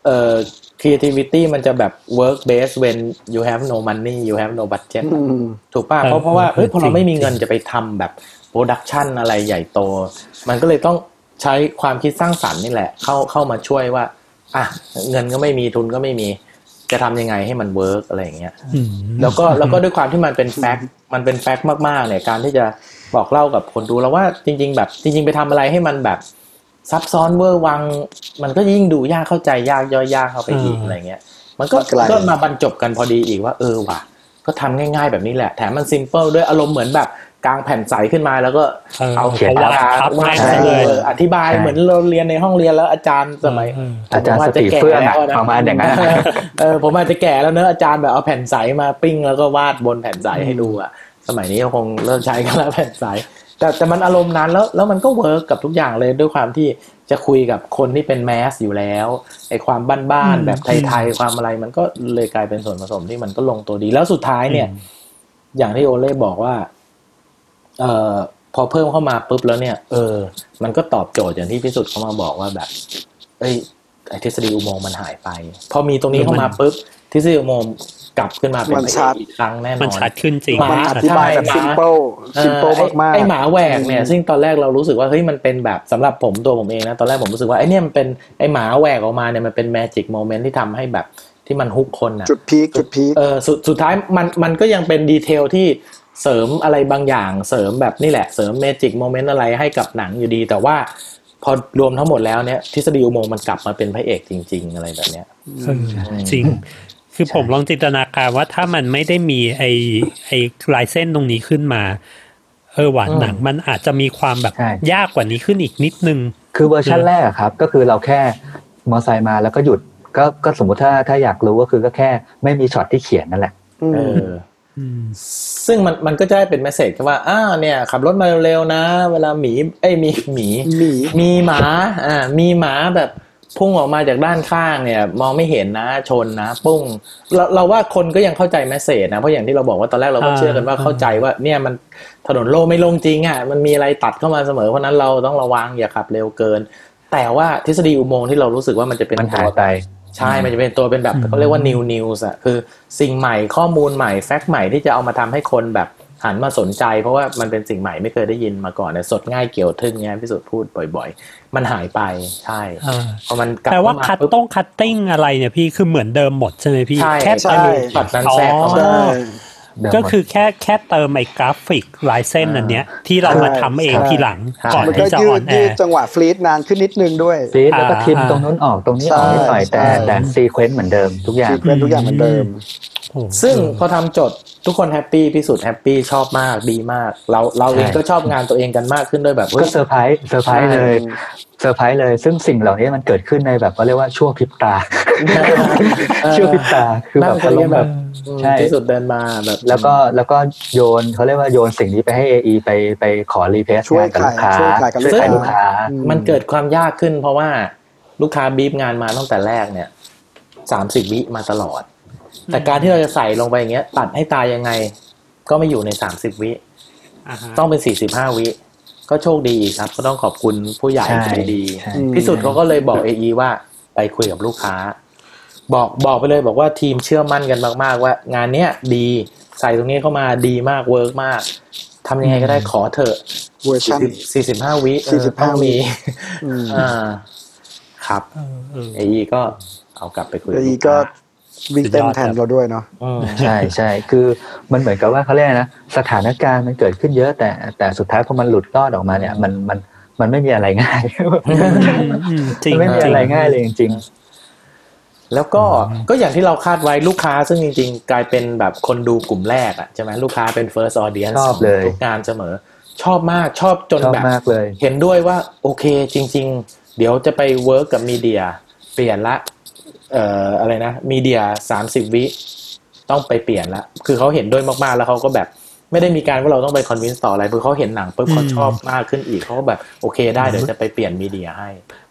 เอ่อ creativity มันจะแบบ work best when you have no money you have no budget อืมถูกป่ะเออเพราะเพราะว่าเอ้ยพอเราจริงไม่มีเงินจะไปทำแบบ production อะไรใหญ่โต มันก็เลยต้องใช้ความคิดสร้างสรรค์นี่แหละ เข้าเข้ามาช่วยว่าอะเงินก็ไม่มีทุนก็ไม่มี จะทำยังไงให้มัน work อะไรอย่างเงี้ยอืมแล้วก็แล้วก็ด้วยความที่มันเป็น fact มันเป็น fact มากๆเนี่ยการที่จะ บอกเล่ากับคนดูแล้วว่าจริง ๆ แบบจริง ๆ ไปทำอะไรให้มันแบบซับซ้อนเวอร์วัง มันก็ยิ่งดูยากเข้าใจยากย่อยยากเข้าไปอีกอืมอะไรเงี้ย มันก็เลยก็มาบรรจบกันพอดีอีกว่า เออว่ะ ก็ทำง่าย ๆ แบบนี้แหละแถมมันซิมเ l ิลด้วยอารมณ์เหมือนแบบกางแผ่นใสขึ้นมาแล้วก็เออเอาเขียนปากกาทับวาดแม่งซะเลยอออธิบายใช่เหมือนเราเรียนในห้องเรียนแล้วอาจารย์สมัยเอออาจารย์สติเฟื่องอะประมาณอย่างนั้นอะเออผมอาจจะแก่แล้วเนอะอาจารย์แบบเอาแผ่นใสมาปิ้งแล้วก็วาดบนแผ่นใสให้ดูอะ สมัยนี้ก็คงเลิกใช้กันแล้วแผ่นใสแต่แต่มันอารมณ์นั้นแล้วแล้วมันก็ work กับทุกอย่างเลยด้วยความที่จะคุยกับคนที่เป็น mass อยู่แล้วไอ้ความบ้านๆแบบไทยๆความอะไรมันก็เลยกลายเป็นส่วนผสมที่มันก็ลงตัวดี แล้วสุดท้ายเนี่ย อย่างที่โอเล่บอกว่า เอ่อพอเพิ่มเข้ามาปุ๊บแล้วเนี่ย เออ มันก็ตอบโจทย์อย่างที่พิสุทธิ์เขามาบอกว่าแบบ เอ้ยไอ้ทฤษฎีอุโมงค์มันหายไป พอมีตรงนี้เข้ามาปุ๊บทฤษฎีอุโมงค์ กลับขึ้นมาเป็นมันชัดพระเอกอีกครั้งแน่นอนมันชัดขึ้นจริงหมันาอธิบายแบบใช่ซิมเ l ิลซิมเ l ิลเออมากๆไอหมาแหวกเนี่ยซึ่งตอนแรกเรารู้สึกว่าเฮ้ยมันเป็นแบบสำหรับผมตัวผมเองนะตอนแรกผมรู้สึกว่าไอเนี่ยมันเป็นไอหมาแหวกออกมาเนี่ยมันเป็น magic moment ที่ทำให้แบบที่มัน hook คนอะจุด peak จุด peak เออสุดสุดท้ายมันมันก็ยังเป็น detail ที่เสริมอะไรบางอย่างเสริมแบบนี่แหละเสริม magic moment อะไรให้กับหนังอยู่ดี แต่ว่าพอรวมทั้งหมดแล้วเนี่ยทฤษฎีอุโมงค์มันกลับมาเป็นพระเอกจริง ๆ อะไรแบบเนี้ยเออจริง คือผมลองจินตนาการว่าถ้ามันไม่ได้มีไอไอลายเส้นตรงนี้ขึ้นมา เออหวานอืมหนังมันอาจจะมีความแบบใช่ยากกว่านี้ขึ้นอีกนิดนึง คือเวอร์ชันแรกอะครับ ก็คือเราแค่มอไซค์มาแล้วก็หยุดก็ก็สมมติถ้าถ้าอยากรู้ก็คือก็แค่ไม่มีช็อตที่เขียนนั่นแหละเอออืมซึ่งมันมันก็จะได้เป็นเมสเซจว่าอ้าวเนี่ย ขับรถมาเร็วๆนะ เวลาหมี เอ้ยมีหมีหมีมีหมาอ่ามีหมาแบบ พุ่งออกมาจากด้านข้างเนี่ย มองไม่เห็นนะชนนะ ปุ้งเราเราว่าคนก็ยังเข้าใจแมสเซจนะเพราะอย่างที่เราบอกว่าตอนแรกเราก็อ่าเชื่อกันว่าเข้าใจว่าเนี่ยมันถนนโล่งไม่โล่งจริงอะมันมีอะไรตัดเข้ามาเสมอเพราะฉะนั้นเราต้องระวังอย่าขับเร็วเกิน แต่ว่าทฤษฎีอุโมงค์ที่เรารู้สึกว่ามันจะเป็นมันหายตัวไปใช่ มันจะเป็นตัวเป็นแบบเขาเรียกว่า new news อะคือสิ่งใหม่ข้อมูลใหม่ fact ใหม่ที่จะเอามาทำให้คนแบบ หันมาสนใจ เพราะว่ามันเป็นสิ่งใหม่ไม่เคยได้ยินมาก่อนเนี่ยสดง่ายเกี่ยวทึ่งเนี้ยพี่สุดพูดบ่อย ๆ มันหายไปใช่เออพอมันกลับแปลว่าเข้ม cut ปุ๊บต้อง cutting อะไรเนี่ยพี่คือเหมือนเดิมหมดใช่ไหมพี่ใช่แค่ใช่เติมช็อตนั้นแทรกเข้าอ๋อมาใช่ ก็คือแค่แค่เติมไอ้กราฟิกลายเส้นอันเนี้ย ที่เรามาทำเองใช่ทีหลังใช่ก่อนมันก็ที่จะยืด on air ยืดจังหวะ freeze นานขึ้นนิดนึงด้วย freeze แล้วก็อ่า trim อ่าตรงนู้นออกตรงนี้ออกนิดหน่อยใช่แต่ใช่แต่ sequence เหมือนเดิมทุกอย่างซีเควนต์ทุกอย่างเหมือนเดิมโอ้โหซึ่งพอทำโจทย์ทุกคน happy พี่สุด happy ชอบมากดีมาก เราเราเองใช่ก็ชอบงานตัวเองกันมากขึ้นด้วยแบบเฮ้ก็ยเซอร์ไพรส์เซอร์ไพรส์เลยใช่ เซอร์ไพรส์เลย ซึ่งสิ่งเหล่านี้มันเกิดขึ้นในแบบเขาเรียกว่าชั่วพริบตาชั่วพริบตาคือแบนั่บงคุยกันแบบอารมณ์ใช่ที่สุดเดินมาแบบแล้วก็แล้วก็โยนเขาเรียกว่าโยนสิ่งนี้ไปให้ AE ไปไปขอรีเพสช่วยงานกับลูกค้าขายช่วยขายกับลูกช่วยขายค้าลูกค้าอืมันเกิดความยากขึ้น เพราะว่าลูกค้าบีบงานมาตั้งแต่แรกเนี่ยสามสิบวิมาตลอด แต่การที่เราจะใส่ลงไปอย่างเงี้ย ตัดให้ตายยังไง ก็ไม่อยู่ในสามสิบวิอ่าฮะต้องเป็นสี่สิบห้าวิ ก็โชคดีครับ ก็ต้องขอบคุณผู้ใหญ่ใช่ใจดีใช่พิสุทธิ์เขาก็เลยบอกเอว่าไปคุยกับลูกค้า บอกบอกไปเลยบอกว่าทีมเชื่อมั่นกันมาก ๆ ว่างานเนี้ยดีใส่ตรงนี้เข้ามาดีมาก work มากทำยังไงก็ได้ขอเถอะเวอร์ชันสี่สิบห้าวิเออ45ต้องมีอืมอ่าครับเออเออเอก็เอากลับไปคุยแล้วอีลูกค้า วิ่งเต้นแทนเราด้วยเนาะอืมใช่ใช่คือมันเหมือนกับว่าเขาเรียกอะไรนะสถานการณ์มันเกิดขึ้นเยอะ แต่แต่สุดท้ายพอมันหลุดรอดออกมาเนี่ยมันมันมันไม่มีอะไรง่ายอืมจริงมันไม่มีจริงอะไรง่ายเลยจริงแล้วก็ก็อย่างที่เราคาดไว้ลูกค้าซึ่งจริง ๆ กลายเป็นแบบคนดูกลุ่มแรกอะใช่ไหมลูกค้าเป็น first audience ชอบเลยทุกงานเสมอ ชอบมากชอบจนชอบแบบมากเลยเห็นด้วยว่าโอเคจริง ๆ เดี๋ยวจะไปเวิร์กกับมีเดีย เปลี่ยนละ เอ่ออะไรนะมีเดียสามสิบวิต้องไปเปลี่ยนละคือเขาเห็นด้วยมากๆแล้วเขาก็แบบไม่ได้มีการว่าเราต้องไป convince ต่ออะไรเพราะเขาเห็นหนังปุ๊บเขาชอบมากขึ้นอีกเขาก็แบบโอเคได้เดี๋ยวจะไปเปลี่ยน media ให้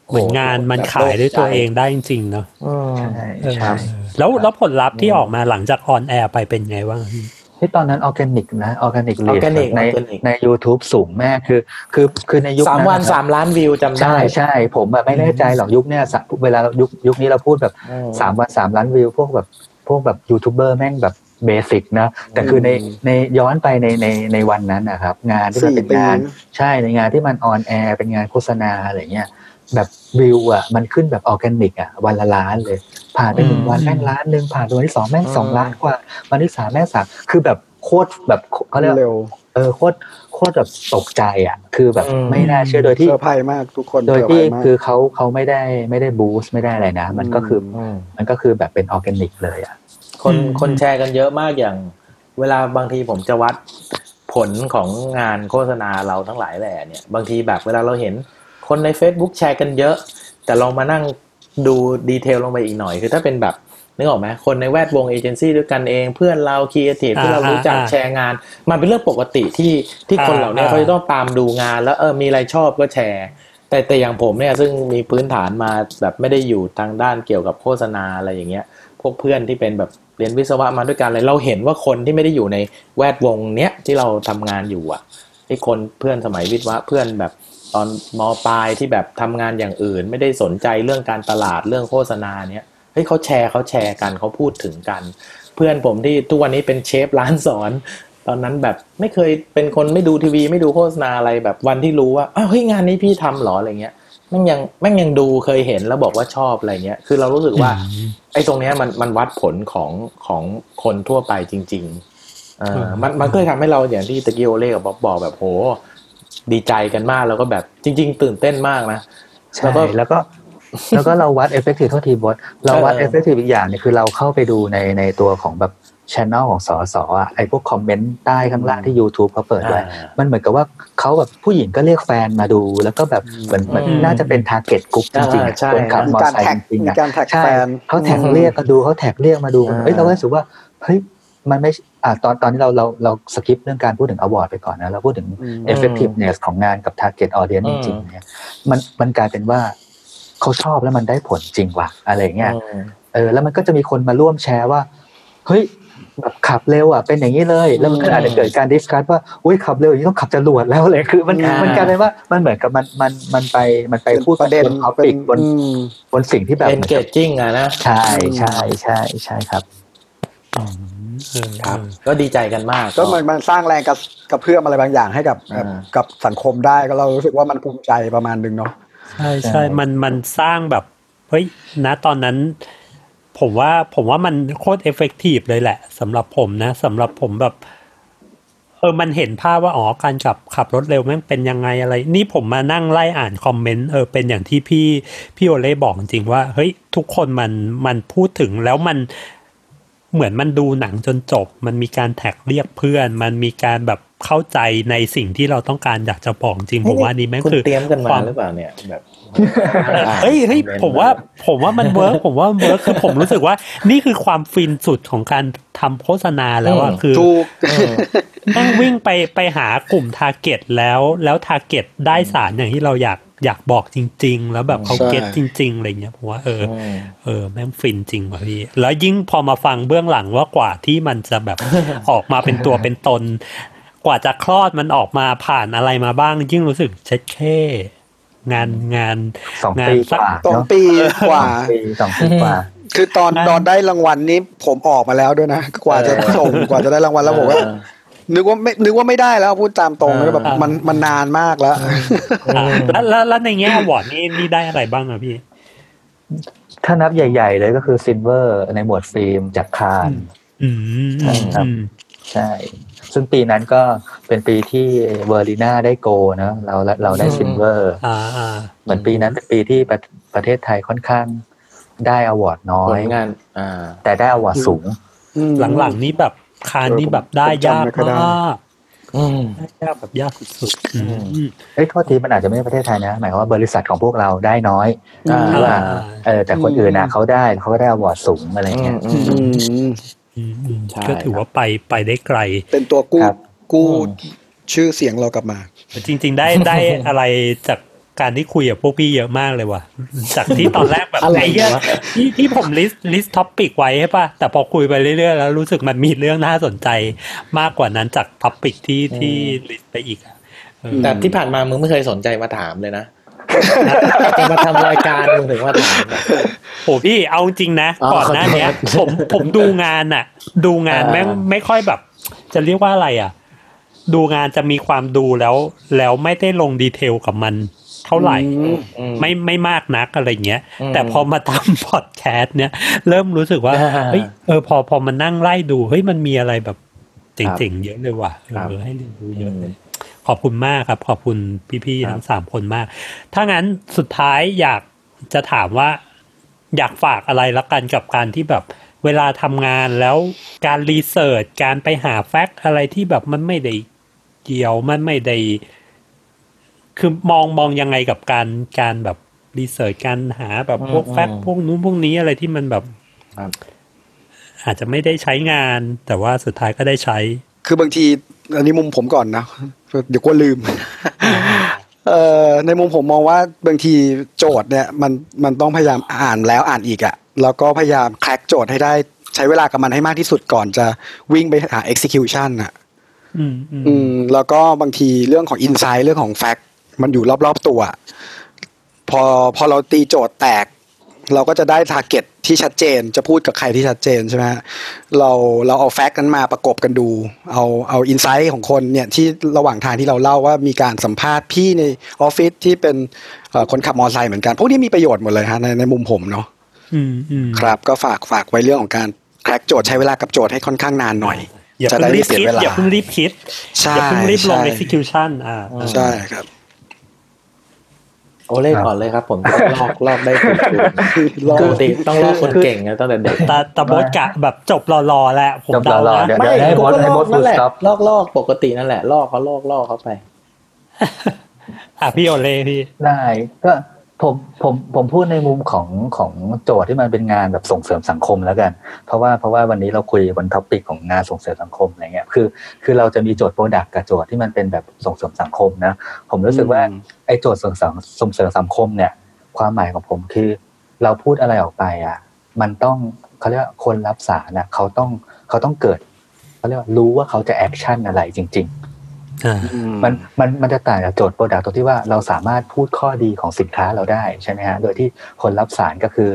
เหมือนงานมันขายด้วยตัวเองได้จริงๆเนาะอืมๆใช่เออใช่แล้วแล้วผลลัพธ์ที่ออกมาหลังจาก on air ไปเป็นไงบ้างพี่ ที่ตอนนั้นออร์แกนิกนะ organically Organic ใน Organic ใน YouTube สูงมากคือ คือคือในยุคสามนั้นวันนะครับสามล้านวิวจำได้ ใช่ใช่ผมแบบไม่แน่ใจหรอกยุคเนี้ยสะเวลายุคยุคนี้เราพูดแบบอืมสามวันสามล้านวิว พวกแบบพวกแบบยูทูบเบอร์แม่งแบบ basic นะแต่คือในอืมในย้อนไปในในในวันนั้นนะครับ งานที่มันเป็นสี่ปีงานใช่ในงานที่มัน on air เป็นงานโฆษณาอะไรเงี้ย แบบวิวอะมันขึ้นแบบออร์แกนิกอะวันละล้านเลย ผ่านไปหนึ่งวันแม่งล้านหนึ่งผ่านไปวันที่สองแม่งสองล้านกว่า วันที่สามแม่งสามคือแบบโคตรแบบเขาเรียกว่าเร็วเออโคตรโคตรแบบตกใจอะ คือแบบอืมไม่น่าเชื่อโดยที่เซอร์ไพรส์มากทุกคนโดยเซอร์ไพรที่ส์มากคือเขาเขาไม่ได้ไม่ได้ boost ไม่ได้อะไรนะ มันก็คือออืมมันก็คือแบบเป็นออร์แกนิกเลยอะคนอืมคนแชร์กันเยอะมากอย่าง เวลาบางทีผมจะวัดผลของงานโฆษณาเราทั้งหลายแหล่เนี่ย บางทีแบบเวลาเราเห็น คนใน Facebook แชร์กันเยอะ แต่ลองมานั่งดู detail ลงไปอีกหน่อย คือถ้าเป็นแบบนึกออกไหมคนในแวดวงเอเจนซี่ด้วยกันเอง เพื่อนเราครีเอทีฟที่เรารู้จักอ่าอ่าแชร์งาน มันเป็นเรื่องปกติที่ที่คนอ่าเหล่านี้อ่าเขาจะต้องตามดูงาน แล้วเออมีอะไรชอบก็แชร์แต่แต่อย่างผมเนี่ยซึ่งมีพื้นฐานมาแบบไม่ได้อยู่ทางด้านเกี่ยวกับโฆษณาอะไรอย่างเงี้ย พวกเพื่อนที่เป็นแบบเรียนวิศวะมาด้วยกันเลยเราเห็นว่าคนที่ไม่ได้อยู่ในแวดวงเนี้ยที่เราทำงานอยู่อะไอ้คนเพื่อนสมัยวิศวะเพื่อนแบบ ตอนมปลายที่แบบทำงานอย่างอื่น ไม่ได้สนใจเรื่องการตลาดเรื่องโฆษณาเนี้ยเฮ้ยเขาแชร์เขาแชร์กันเขาพูดถึงกัน เพื่อนผมที่ทุกวันนี้เป็นเชฟร้านสอน ตอนนั้นแบบไม่เคยเป็นคนไม่ดูทีวี ไม่ดูโฆษณาอะไรแบบวันที่รู้ว่าอ้าวเฮ้ยงานนี้พี่ทำเหรออะไรเงี้ยแม่งยังแม่งยังดูเคยเห็นแล้วบอกว่าชอบอะไรเงี้ยคือเรารู้สึกว่าไอ้ตรงเนี้ยมันมันวัดผลของของคนทั่วไปจริง ๆ เออมันมันก็เลยทำให้เราอย่างที่ตะกี้โอเล่กับบ๊อบบอกแบบโห ดีใจกันมากแล้วก็แบบจริง ๆ ตื่นเต้นมากนะใช่แล้วก็แล้วก็แล้วก็เราวัด effective เท่าทีบอสเราวัดเออ effective อีกอย่างเนี่ยคือเราเข้าไปดูในในตัวของแบบช anel ของสอสอะไอพวกคอมเมนต์ใต้ข้างล่างที่ YouTube เขาเปิดไว้อ่ามันเหมือนกับว่าเขาแบบผู้หญิงก็เรียกแฟนมาดู แล้วก็แบบเหมือนเหมือนอืมน่าจะเป็น target กลุ่มจริงๆอะอ่าใช่คนขับมอเตอการร์ไซค์จริงๆอะมีการ tag มีการ tag ใช่แฟนเขา tag เรียกมาดูเขา tag เรียกมาดูกันอ่าเฮ้ยเราก็รู้สึกว่าเฮ้ย มันไม่อ่าตอนตอนนี้เราเราเรา skip เรื่องการพูดถึง award ไปก่อนนะ เราพูดถึงอืม effectiveness ของงานกับ target audience จริงๆเนี่ยมันมันกลายเป็นว่าเขาชอบแล้วมันได้ผลจริงว่ะอะไรเงี้ยอืมเออแล้วมันก็จะมีคนมาร่วมแชร์ว่าเฮ้ยแบบขับเร็วอะเป็นอย่างนี้เลย แล้วมันก็อาจจะเกิดการดิสคัสว่าอุ้ยขับเร็วอย่างนี้ต้องขับจรวดแล้วเลยคือมันอ่ามัมันกลายเป็นว่ามันเหมือนกับมันมันมันไปมันไปพูดประเด็นบนท็อเป็ปินกบนอืมบนสิ่งที่แบบ engaging อะนะใช่ใช่ใช่ใช่ครับเออ ครับ ก็ดีใจกันมาก ก็มันมันสร้างแรงกระกระเพื่อมอะไรบางอย่างให้กับอ่ากับสังคมได้ก็เรารู้สึกว่ามันภูมิใจประมาณนึงเนาะใช่ใช่มันมันสร้างแบบเฮ้ยนะตอนนั้น ผมว่าผมว่ามันโคตร effective เลยแหละสำหรับผมนะสำหรับผมแบบเออ มันเห็นภาพว่าอ๋อการขับขับรถเร็วแม่งเป็นยังไงอะไร นี่ผมมานั่งไล่อ่าน comment เออเป็นอย่างที่พี่พี่โอเล่บอกจริงๆว่า เฮ้ย ทุกคนมันมันพูดถึงแล้วมัน เหมือนมันดูหนังจนจบ มันมีการ tag เรียกเพื่อน มันมีการแบบเข้าใจในสิ่งที่เราต้องการอยากจะบอกจริงผมว่านี่แม่งคุณคือเตรียมกันคมาวามหรือเปล่าเนี่ยแบบเฮ้ยเฮ้ยผมว่าผมว่ามัน work ผมว่ามัน work คือผมรู้สึกว่า นี่คือความฟินสุดของการทำโฆษณาแล้วอะคือถูกหนังวิ่งไปไปหากลุ่ม target แล้วแล้ว target ได้สารอย่างที่เราอยาก อยากบอกจริง ๆ แล้วแบบเขาใช่ get จริง ๆอะไรเงี้ยผมว่าเอออมเออแม่งฟินจริงว่ะพี่ แล้วยิ่งพอมาฟังเบื้องหลังว่ากว่าที่มันจะแบบออกมาเป็นตัวเป็นตน กว่าจะคลอดมันออกมาผ่านอะไรมาบ้าง ยิ่งรู้สึกเช็ดแค่งานงานสองงานปีสักกว่าสองเนาะปีกว่าสองปีสองปีกว่าคือตอนนั้นตอนได้รางวัลนี้ผมออกมาแล้วด้วยนะ กว่าจะส่งกว่าจะได้รางวัลแล้วผมว่า นึกว่าไม่นึกว่าไม่ได้แล้วพูดตามตรงแล้วแบบมันมันนานมากแล้วอ่าแล้วแล้วแล้วในแง่ award นี่นี่ได้อะไรบ้างอะพี่ ถ้านับใหญ่ ๆ เลยก็คือ Silver ในหมวดฟิล์มจากคานส์อืมอืมใช่ครับอืมใช่ ซึ่งปีนั้นก็เป็นปีที่เวอร์ลีนาได้โกนะเราเราได้ซินเวอร์อ่าอ่าเหมือนปีนั้นเป็นปีที่ประประเทศไทยค่อนข้างได้อวอร์ดน้อผยลงานอ่าแต่ได้อวอร์ดสูง หลังๆนี้แบบ คานนี่แบบได้ยากผมจำไม่ค่อยได้มากอืมได้ยากแบบยากสุดๆอืมเอ้ยโทษทีมันอาจจะไม่ใช่ประเทศไทยนะ หมายความว่าบริษัทของพวกเราได้น้อยอ่าหรือว่าอ่าเออแต่คนอื่นนะเขาได้เขาก็ได้อวอร์ดสูงอะไรเงี้ยอืมอืมอืมอืมใช่ก็ถือว่าไปไปได้ไกล เป็นตัวกู้ครับกู้ชื่อเสียงเรากลับมาแต่จริง ๆ ได้ได้อะไรจาก การที่คุยกับพวกพี่เยอะมากเลยว่ะ จากที่ตอนแรกแบบอะไรไอ้เหี้ยวะที่ที่ผม list list topic ไว้ใช่ป่ะ แต่พอคุยไปเรื่อยๆ แล้วรู้สึกมันมีเรื่องน่าสนใจมากกว่านั้นจาก topic ที่ที่ list ไปอีกอะเออแต่ที่ผ่านมามึงไม่เคยสนใจมาถามเลยนะจะมาทำรายการมึงถึงมาถามอะโอ้พี่เอาจริงนะอ๋อก่อนหน้าเนี้ยขอโทษผมผมดูงานอะดูงานอ่าแม่งไม่ค่อยแบบ จะเรียกว่าอะไรอะดูงานจะมีความดูแล้ว แล้วไม่ได้ลงดีเทลกับมัน เท่าไหร่อืมไม่ไม่มากนักอะไรเงี้ยอืมแต่พอมาทำพอดแคสต์เนี่ยเริ่มรู้สึกว่าอ่าเฮ้ยเออพอพอมานั่งไล่ดูเฮ้ยมันมีอะไรแบบเครับจ๋งๆเยอะเลยว่ะครับเออให้เรียนรู้เยอะเลยขอบคุณมากครับ ขอบคุณพี่ๆทั้งสามคนมาก ถ้างั้นสุดท้ายอยากจะถามว่า อยากฝากอะไรละกันกับการที่แบบเวลาทำงานแล้วการ research การไปหา fact อะไรที่แบบมันไม่ได้เกี่ยวมันไม่ได้ คือมองมองยังไงกับการการแบบ research การหาแบบพวกอืม fact พวกนู้นพวกนี้อะไรที่มันแบบครับอาจจะไม่ได้ใช้งาน แต่ว่าสุดท้ายก็ได้ใช้ คือบางทีอันนี้มุมผมก่อนนะ เดี๋ยวกลัวลืมเอ่อในมุมผมมองว่าบางทีโจทย์เนี่ยมันมันต้องพยายามอ่านแล้วอ่านอีกอะแล้วก็พยายามแคร็กโจทย์ให้ได้ใช้เวลากับมันให้มากที่สุดก่อนจะวิ่งไปหา execution อะอืมอืมอืมแล้วก็บางทีเรื่องของ insight เรื่องของ fact มันอยู่รอบๆตัว พอพอเราตีโจทย์แตก เราก็จะได้ target ที่ชัดเจน จะพูดกับใครที่ชัดเจนใช่ไหมฮะเราเราเอาแฟกต์นั้นมาประกบกันดู เอาเอาอินไซต์ของคนเนี่ยที่ระหว่างทางที่เราเล่าว่ามีการสัมภาษณ์พี่ในออฟฟิศที่เป็นเอ่อคนขับมอเตอร์ไซค์เหมือนกัน พวกนี้มีประโยชน์หมดเลยฮะในในมุมผมเนาะอืมอืมครับ ก็ฝากฝากไว้เรื่องของการแคร็กโจทย์ใช้เวลากับโจทย์ให้ค่อนข้างนานหน่อยอย่าจะเพิ่ได้งรีไม่บเสียคิดเวลาอย่าเพิ่งรีบคิดใช่อย่าเพิ่งรีบลงใช่ execution อ่าใช่ครับ โอเล่ก่อนเลยครับ ผมจะลอกลอกได้ถูกๆปกติต้องลอกคนเก่งนะตั้งแต่เด็กแต่แต่โบสกะแบบจบรอๆแล้วผมจบเดารอๆนะเดี๋ยวไม่ให้กูบอสก็ให้ลบออกสนั่นแหละ stop ลอกลอกปกตินั่นแหละลอกเขาลอกลอกเขาไปอะพี่โอเล่พี่ได้ก็ ผมผมผมพูดในมุมของของโจทย์ที่มันเป็นงานแบบส่งเสริมสังคมแล้วกัน เพราะว่าเพราะว่าวันนี้เราคุยบนท็อปิกของงานส่งเสริมสังคมอะไรเงี้ยคือ คือเราจะมีโจทย์โปรดักกับโจทย์ที่มันเป็นแบบส่งเสริมสังคมนะ ผมรู้สึกว่าไอ้โจทย์ส่งเสริมส่งเสริมสังคมเนี่ย ความหมายของผมคือ เราพูดอะไรออกไปอะ มันต้องเขาเรียกว่าคนรับสารนะเขาต้องเขาต้องเกิดเขาเรียกว่ารู้ว่าเขาจะ action อะไรจริง ๆ มันมันมันจะต่างจากโจทย์ product ตรงที่ว่าเราสามารถพูดข้อดีของสินค้าเราได้ใช่ไหมฮะโดยที่คนรับสารก็คือ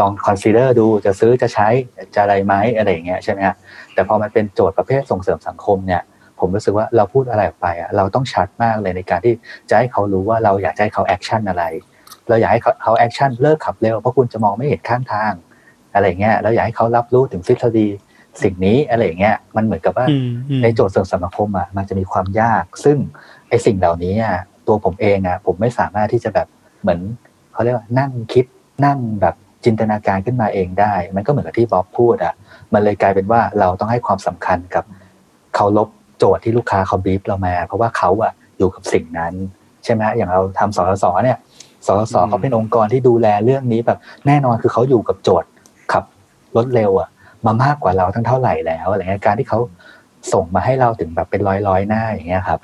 ลอง consider ดูจะซื้อจะใช้จะอะไรไหมอะไรอย่างเงี้ยใช่ไหมฮะแต่พอมันเป็นโจทย์ประเภทส่งเสริมสังคมเนี่ย ผมรู้สึกว่าเราพูดอะไรออกไปอะเราต้องชัดมากเลยในการที่จะให้เขารู้ว่าเราอยากให้เขา action อะไร เราอยากให้เขา action เลิกขับเร็วเพราะคุณจะมองไม่เห็นข้างทางอะไรเงี้ยเราอยากให้เขารับรู้ถึงทฤษฎี สิ่งนี้อะไรอย่างเงี้ยมันเหมือนกับว่าอืมอืมในโจทย์เสริมสังคมอะมันจะมีความยาก ซึ่งไอสิ่งเหล่านี้อะตัวผมเองอะผมไม่สามารถที่จะแบบเหมือนเขาเรียกว่านั่งคิดนั่งแบบจินตนาการขึ้นมาเองได้ มันก็เหมือนกับที่บ๊อบพูดอะมันเลยกลายเป็นว่าเราต้องให้ความสำคัญกับเคารพโจทย์ที่ลูกค้าเขาบีบเรามา เพราะว่าเขาอะอยู่กับสิ่งนั้นใช่ไหมอย่างเราทำสสสเนี่ยสสสเขาเป็นองค์กรที่ดูแลเรื่องนี้แบบแน่นอนคือเขาอยู่กับโจทย์ขับรถเร็วอะ มามากกว่าเราทั้งเท่าไหร่แล้วอะไรเงี้ยการที่เขาส่งมาให้เราถึงแบบเป็นร้อยร้อยๆหน้าอย่างเงี้ยครับ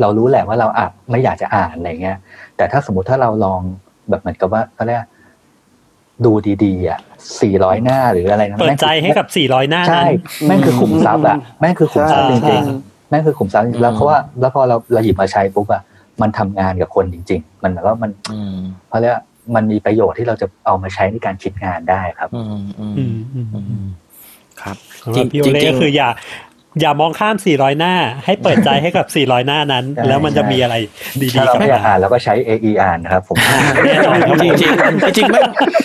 เรารู้แหละว่าเราอะไม่อยากจะอ่านอะไรเงี้ย แต่ถ้าสมมติถ้าเราลองแบบเหมือนกับว่าเขาเรียกดูดีๆอะสี่ร้อยหน้าหรืออะไรนะเปิดแม่งใจคือให้กับ400หน้าใช่นั้นแม่งคือขุมทรัพย์อะแม่งคือขุมทรัพย์จใช่ริงๆแม่งคือขุมทรัพย์จริงๆแล้วเพราะว่าแล้วพอเราเราหยิบมาใช้ปุ๊บอะมันทำงานกับคนจริง ๆ มันแบบว่ามันอืมเขาเรียกว่า มันมีประโยชน์ที่เราจะเอามาใช้ในการคิดงานได้ครับ อืมอืมอืมอืมอืมครับสำหรับพี่โอเล่ก็คืออย่าอย่ามองข้าม 400 หน้า ให้เปิดใจให้กับ 400 หน้านั้นใช่แล้วมันจะมีอะไรดีถ้าๆเรากลับไม่อยากมาอ่านเราก็ใช้ AE อ่านนะครับผมแน่นอนครับจริงจริงๆจริงๆไม่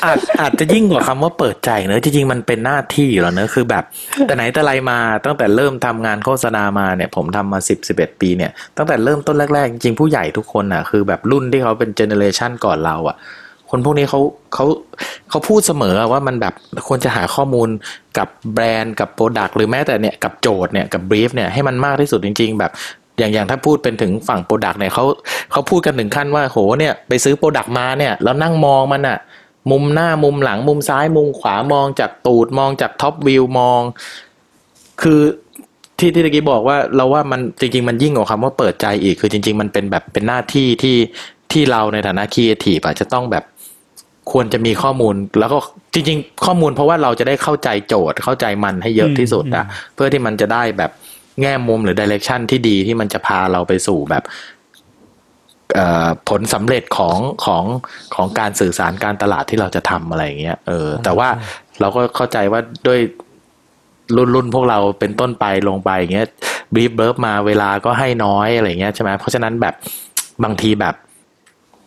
อาจอาจจะยิ่งกว่าคำว่าเปิดใจเนอะจริงๆมันเป็นหน้าที่อยู่แล้วเนอะคือแบบ แต่ไหนแต่ไรมาตั้งแต่เริ่มทำงานโฆษณามาเนี่ย ผมทำมาสิบสิบเอ็ดปีเนี่ยตั้งแต่เริ่มต้นแรกๆ จริงๆผู้ใหญ่ทุกคนอะคือแบบรุ่นที่เขาเป็น generation ก่อนเราอะ คนพวกนี้เขาเขาเขาพูดเสมอว่ามันแบบควรจะหาข้อมูลกับแบรนด์กับ product หรือแม้แต่เนี่ยกับโจทย์เนี่ยกับ brief เนี่ยให้มันมากที่สุดจริง ๆ แบบอย่างอย่างถ้าพูดเป็นถึงฝั่ง product เนี่ยเขาเขาพูดกันถึงขั้นว่าโหเนี่ยไปซื้อ product มาเนี่ยแล้วนั่งมองมันอะมุมหน้ามุมหลังมุมซ้ายมุมขวามองจากตูดมองจาก top view มอง คือที่ที่ตะกี้บอกว่าเราว่ามันจริง ๆ มันยิ่งกว่าคำว่าเปิดใจอีกคือจริง ๆ มันเป็นแบบเป็นหน้าที่ที่ที่เราในฐานะครีเอทีฟอะจะต้องแบบ ควรจะมีข้อมูลแล้วก็จริง ๆ ข้อมูลเพราะว่าเราจะได้เข้าใจโจทย์เข้าใจมันให้เยอะที่สุดอะเพื่อที่มันจะได้แบบแง่มุมหรือดิเรกชันที่ดีที่มันจะพาเราไปสู่แบบเอ่อผลสำเร็จของของของการสื่อสารการตลาดที่เราจะทำอะไรอย่างเงี้ยเออ แต่ว่าเราก็เข้าใจว่าด้วยรุ่นรุ่นพวกเราเป็นต้นไปลงไปอย่างเงี้ยบีบเบิร์บมาเวลาก็ให้น้อยอะไรเงี้ยใช่ไหมเพราะฉะนั้นแบบบางทีแบบ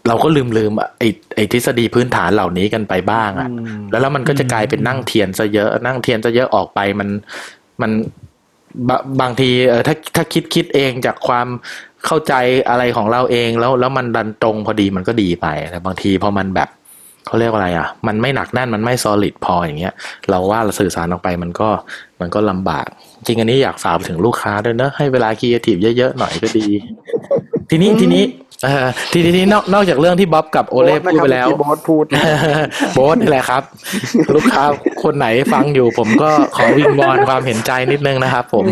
เราก็ลืมลืมไอ้ไอ้ทฤษฎีพื้นฐานเหล่านี้กันไปบ้างอะแล้วแล้วมันก็จะกลายเป็นนั่งเทียนซะเยอะนั่งเทียนซะเยอะออกไปมันมันบะบางทีเออถ้าถ้าคิดคิดเองจากความเข้าใจอะไรของเราเองแล้วแล้วมันดันตรงพอดีมันก็ดีไปแต่บางทีพอมันแบบเขาเรียกว่าอะไรอะ มันไม่หนักแน่นมันไม่ solid พออย่างเงี้ย เราว่าเราสื่อสารออกไปมันก็มันก็ลำบาก จริงอันนี้อยากฝากไปถึงลูกค้าด้วยเนอะให้เวลาครีเอทีฟเยอะๆหน่อยก็ดี ทีนี้ทีนี้เออ ทีนี้นอกนอกจากเรื่องที่บ๊อบกับโอเล่พูดไปแล้วโบ๊ทพูดโบ๊ทนี่แหละครับ ลูกค้าคนไหนฟังอยู่ผมก็ขอวิงวอนความเห็นใจนิดนึงนะครับผม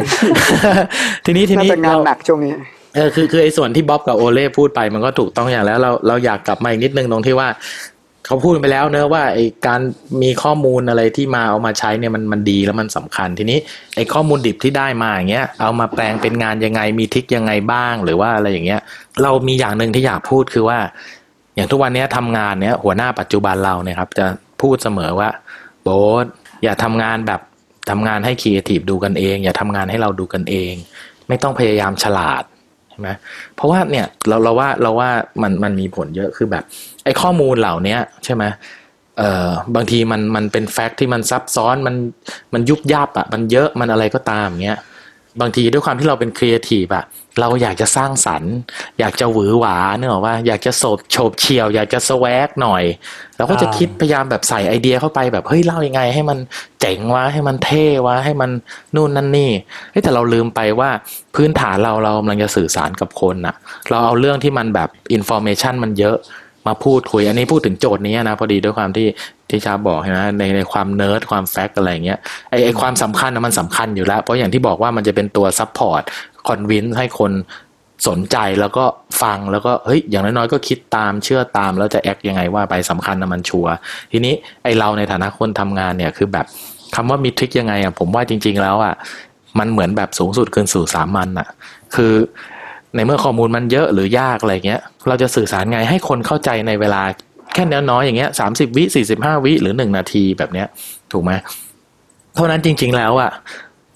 ทีนี้ทีน่านี้จะงานเราหนักช่วงนี้เออคือคือไอ้ส่วนที่บ๊อบกับโอเล่พูดไปมันก็ถูกต้องอย่างแล้วเราเราอยากกลับมาอีกนิดนึงตรงที่ว่า เขาพูดไปแล้วเนอะว่าไอ้การมีข้อมูลอะไรที่มาเอามาใช้เนี่ยมันมันดีแล้วมันสำคัญทีนี้ไอข้อมูลดิบที่ได้มาอย่างเงี้ยเอามาแปลงเป็นงานยังไงมีทิกยังไงบ้าง หรือว่าอะไรอย่างเงี้ย เรามีอย่างหนึ่งที่อยากพูดคือว่า อย่างทุกวันนี้ทำงานเนี้ยหัวหน้าปัจจุบันเราเนี่ยครับ จะพูดเสมอว่าโบ๊ทอย่าทำงานแบบทำงานให้ครีเอทีฟดูกันเอง อย่าทำงานให้เราดูกันเอง ไม่ต้องพยายามฉลาด ใช่ไหมเพราะว่าเนี่ยเราเราว่าเราว่ามันมันมีผลเยอะคือแบบ ไอ้ข้อมูลเหล่านี้ใช่ไหมเอ่อบางทีมันมันเป็น fact ที่มันซับซ้อนมันมันยุบยับอะมันเยอะมันอะไรก็ตามอย่างเงี้ย บางทีด้วยความที่เราเป็นครีเอทีฟอะเราอยากจะสร้างสรรค์ อยากจะหวือหวาเนอะว่าอยากจะโฉบโฉบเฉี่ยว อยากจะ swag หน่อยเราก็จะคิดพยายามแบบใส่ไอเดียเข้าไปแบบเฮ้ยเล่ายังไง ให้มันเจ๋งวะให้มันเท่วะให้มันนู่นนั่นนี่แต่เราลืมไปว่าพื้นฐานเราเรากำลังจะสื่อสารกับคนอะเราเอาเรื่องที่มันแบบ information มันเยอะ มาพูดคุย อันนี้พูดถึงโจทย์นี้นะพอดีด้วยความที่ที่ชาบอกใช่ไหมในในความเนิร์ดความ fact อะไรเงี้ยไอไอความสำคัญนะมันสำคัญอยู่แล้ว เพราะอย่างที่บอกว่ามันจะเป็นตัว support convince ให้คนสนใจแล้วก็ฟังแล้วก็เฮ้ยอย่างน้อยๆก็คิดตามเชื่อตามแล้วจะ act ยังไงว่าไปสำคัญนะมัน sure ทีนี้ไอเราในฐานะคนทำงานเนี่ยคือแบบคำว่ามี trick ยังไงอะผมว่าจริง ๆ แล้วอะมันเหมือนแบบสูงสุดคืนสู่สามัญอะ คือ ในเมื่อข้อมูลมันเยอะหรือยากอะไรเงี้ย เราจะสื่อสารไงให้คนเข้าใจในเวลาแค่น้อยๆอย่างเงี้ยสามสิบวิสี่สิบห้าวิหรือหนึ่งนาทีแบบเนี้ย ถูกไหมเพราะนั้นจริง ๆ แล้วอะ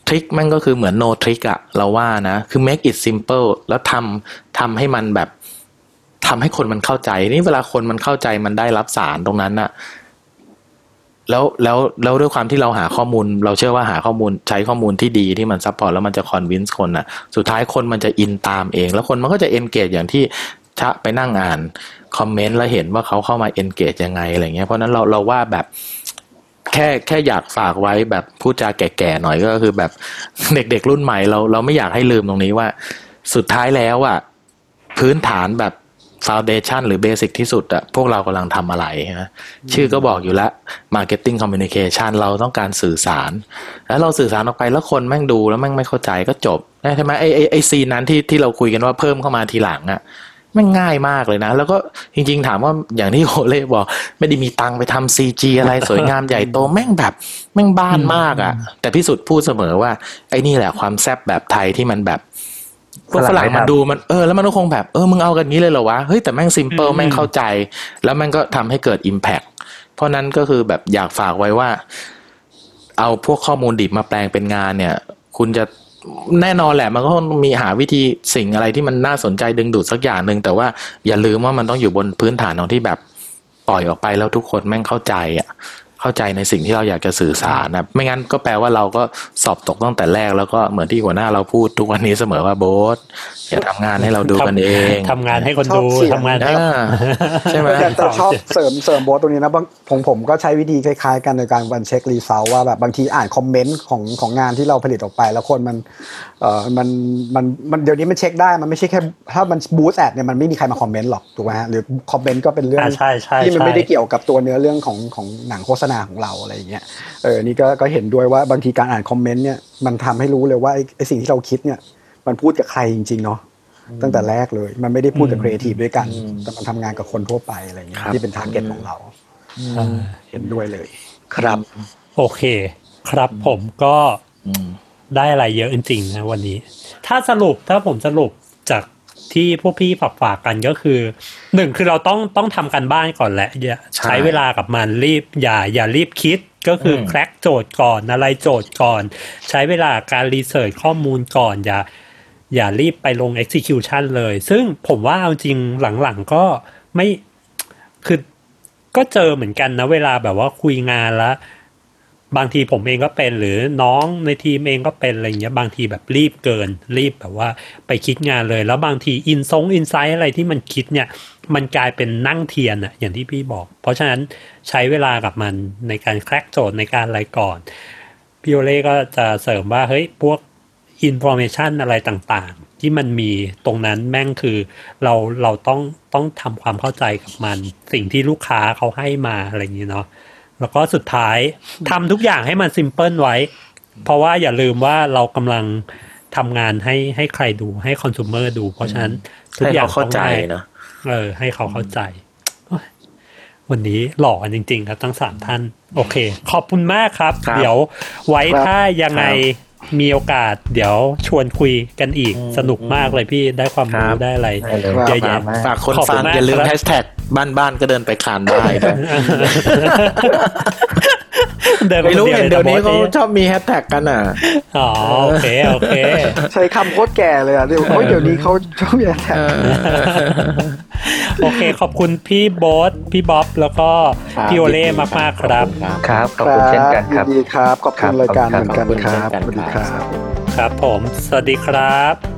trick มันก็คือเหมือน no trick อะเราว่านะ คือ make it simple แล้วทำทำให้มันแบบทำให้คนมันเข้าใจ นี่เวลาคนมันเข้าใจมันได้รับสารตรงนั้นน่ะ แล้วแล้วแล้วด้วยความที่เราหาข้อมูล เราเชื่อว่าหาข้อมูลใช้ข้อมูลที่ดีที่มัน support แล้วมันจะ convince คนน่ะ สุดท้ายคนมันจะอินตามเอง แล้วคนมันก็จะ engage อย่างที่ชะไปนั่งอ่านคอมเมนต์แล้วเห็นว่าเขาเข้ามาเอนเกจยังไงอะไรเงี้ยเพราะฉะนั้นเราเราว่าแบบแค่แค่อยากฝากไว้แบบพูดจาแก่ๆหน่อยก็คือแบบเด็กๆรุ่นใหม่เราเราไม่อยากให้ลืมตรงนี้ว่า สุดท้ายแล้วอะพื้นฐานแบบ ฟ u n เดชันหรือเบสิกที่สุดอะพวกเรากำลังทำอะไรนะชื่อก็บอกอยู่แล้ว Marketing Communication เราต้องการสื่อสาร แล้วเราสื่อสารออกไปแล้วคนแม่งดูแล้วแม่งไม่เข้าใจก็จบใช่ไหมไอ้ไอ้ไอ้ scene นั้นที่ที่เราคุยกันว่าเพิ่มเข้ามาทีหลังอะแม่งง่ายมากเลยนะ แล้วก็จริง ๆ ถามว่าอย่างที่โอเล่บอก ไม่ได้มีตังค์ไปทำ CG อะไรสวยงามใหญ่โตแม่งแบบ แม่งบ้านมากอะแต่พี่สุดพูดเสมอว่า ไอ้นี่แหละความแซบแบบไทยที่มันแบบ พวกฝรั่งมันดูมันเออแล้วมันก็คงแบบเออมึงเอากันนี้เลยเหรอวะเฮ้ยแต่แม่ง simple แม่งเข้าใจ แล้วแม่งก็ทำให้เกิด impact เพราะนั้นก็คือแบบอยากฝากไว้ว่า เอาพวกข้อมูลดิบมาแปลงเป็นงานเนี่ย คุณจะแน่นอนแหละมันก็ต้องมีหาวิธีสิ่งอะไรที่มันน่าสนใจดึงดูดสักอย่างหนึ่งแต่ว่าอย่าลืมว่ามันต้องอยู่บนพื้นฐานของที่แบบปล่อยออกไปแล้วทุกคนแม่งเข้าใจอะ เข้าใจในสิ่งที่เราอยากจะสื่อสารนะไม่งั้นก็แปลว่าเราก็สอบตกตั้งแต่แรกแล้วก็เหมือนที่หัวหน้าเราพูดทุกวันนี้เสมอว่าโบ๊ทอย่าทำงานให้เราดูกันเองทำงานให้คนชอบดูเสียงทำงานให้อ่าใช่ไหมแต่แต่ชอบเสริมเสริมโบทตรงนี้นะบางผมผมก็ใช้วิธีคล้ายๆ กันในการวันเช็ครีเซลว่าแบบบางทีอ่านคอมเมนต์ของของงานที่เราผลิตออกไป แล้วคนมันเอ่อมันมันมันเดี๋ยวนี้มันเช็คได้มันไม่ใช่แค่ถ้ามัน boost ad เนี่ยมันไม่มีใครมาคอมเมนต์หรอกถูกไหมฮะหรือคอมเมนต์ก็เป็นเรื่องอ่าใช่ใช่ที่มันใช่ไม่ได้เกี่ยวกับตัวเนื้อเรื่องของของหนังโฆษณาของเราอะไรอย่างเงี้ยเออนี่ก็ก็เห็นด้วยว่าบางทีการอ่านคอมเมนต์เนี่ยมันทำให้รู้เลยว่าไอ้ไอ้สิ่งที่เราคิดเนี่ยมันพูดกับใครจริง ๆ เนาะตั้งแต่แรกเลย มันไม่ได้พูดกับครีเอทีฟด้วยกัน แต่มันทำงานกับคนทั่วไปอะไรอย่างเงี้ยครับที่เป็น target ของเราเห็นด้วยเลย ครับ โอเค ครับผมก็อืมได้อะไรเยอะจริงๆนะวันนี้ ถ้าสรุปถ้าผมสรุปจาก ที่พวกพี่ฝากฝากกันก็คือหนึ่งคือเราต้องต้องทำกันบ้านก่อนแหละอย่าใช่ใช้เวลากับมันรีบอย่าอย่ารีบคิดก็คืออมแคร็กโจทย์ก่อนอะไรโจทย์ก่อน ใช้เวลาการรีเสิร์ชข้อมูลก่อน อย่าอย่ารีบไปลง execution เลย ซึ่งผมว่าเอาจริงหลังๆก็ไม่คือก็เจอเหมือนกันนะเวลาแบบว่าคุยงานแล้ว บางทีผมเองก็เป็นหรือน้องในทีมเองก็เป็นอะไรเงี้ยบางทีแบบรีบเกิน รีบแบบว่าไปคิดงานเลย แล้วบางทีอินซง insight อะไรที่มันคิดเนี่ย มันกลายเป็นนั่งเทียนอะอย่างที่พี่บอก เพราะฉะนั้นใช้เวลากับมันในการ crack โจทย์ในการอะไรก่อนพี่โอเล่ก็จะเสริมว่าเฮ้ยพวกอินโฟ a t ชันอะไรต่างๆ ที่มันมีตรงนั้นแม่งคือเราเราต้องต้องทำความเข้าใจกับมัน สิ่งที่ลูกค้าเขาให้มาอะไรอย่างนี้เนาะ แล้วก็สุดท้ายทำทุกอย่างให้มันซิมเพิลไว้ เพราะว่าอย่าลืมว่าเรากำลังทำงานให้ให้ใครดูให้คอน sumer ดู เพราะฉะนั้นทุกให้อย่าเขางเข้าใจต้องได้เนอะเออ ให้เขาเข้าใจโอ้ยวันนี้หล่อกันจริง ๆ ครับทั้งสามท่าน โอเค ขอบคุณมากครับครับเดี๋ยวไว้ครับถ้ายังไงมีโอกาส เดี๋ยวชวนคุยกันอีกสนุกมากเลยพี่ได้ความรู้ได้อะไรได้เลยเยอะแยะมากฝากคนขอบคุฟัณงมากอย่าลืมครับแฮชแท็ก บ้านบ้านๆก็เดินไปคานได้นะเดินปไม่รู้คเห็นลเดี๋ยวนี้แต่เขาโบ๊ทชอบมีแฮชแท็กกันอะ อ๋อโอเคโอเค ใช้คำโคตรแก่เลยอะเดี๋ยวโอ้ยเดี๋ยวนี้เขาชอบอย่างนี้โอเค ขอบคุณพี่โบ๊ทพี่บ๊อบแล้วก็ครับพี่โอเล่มากๆครับ ครับ ขอบคุณเช่นกันครับยินดีครับ ขอบคุณรายการเหมือนกันขอบคุณครับเช่นกันสวัสดีครับครับ ครับผม สวัสดีครับ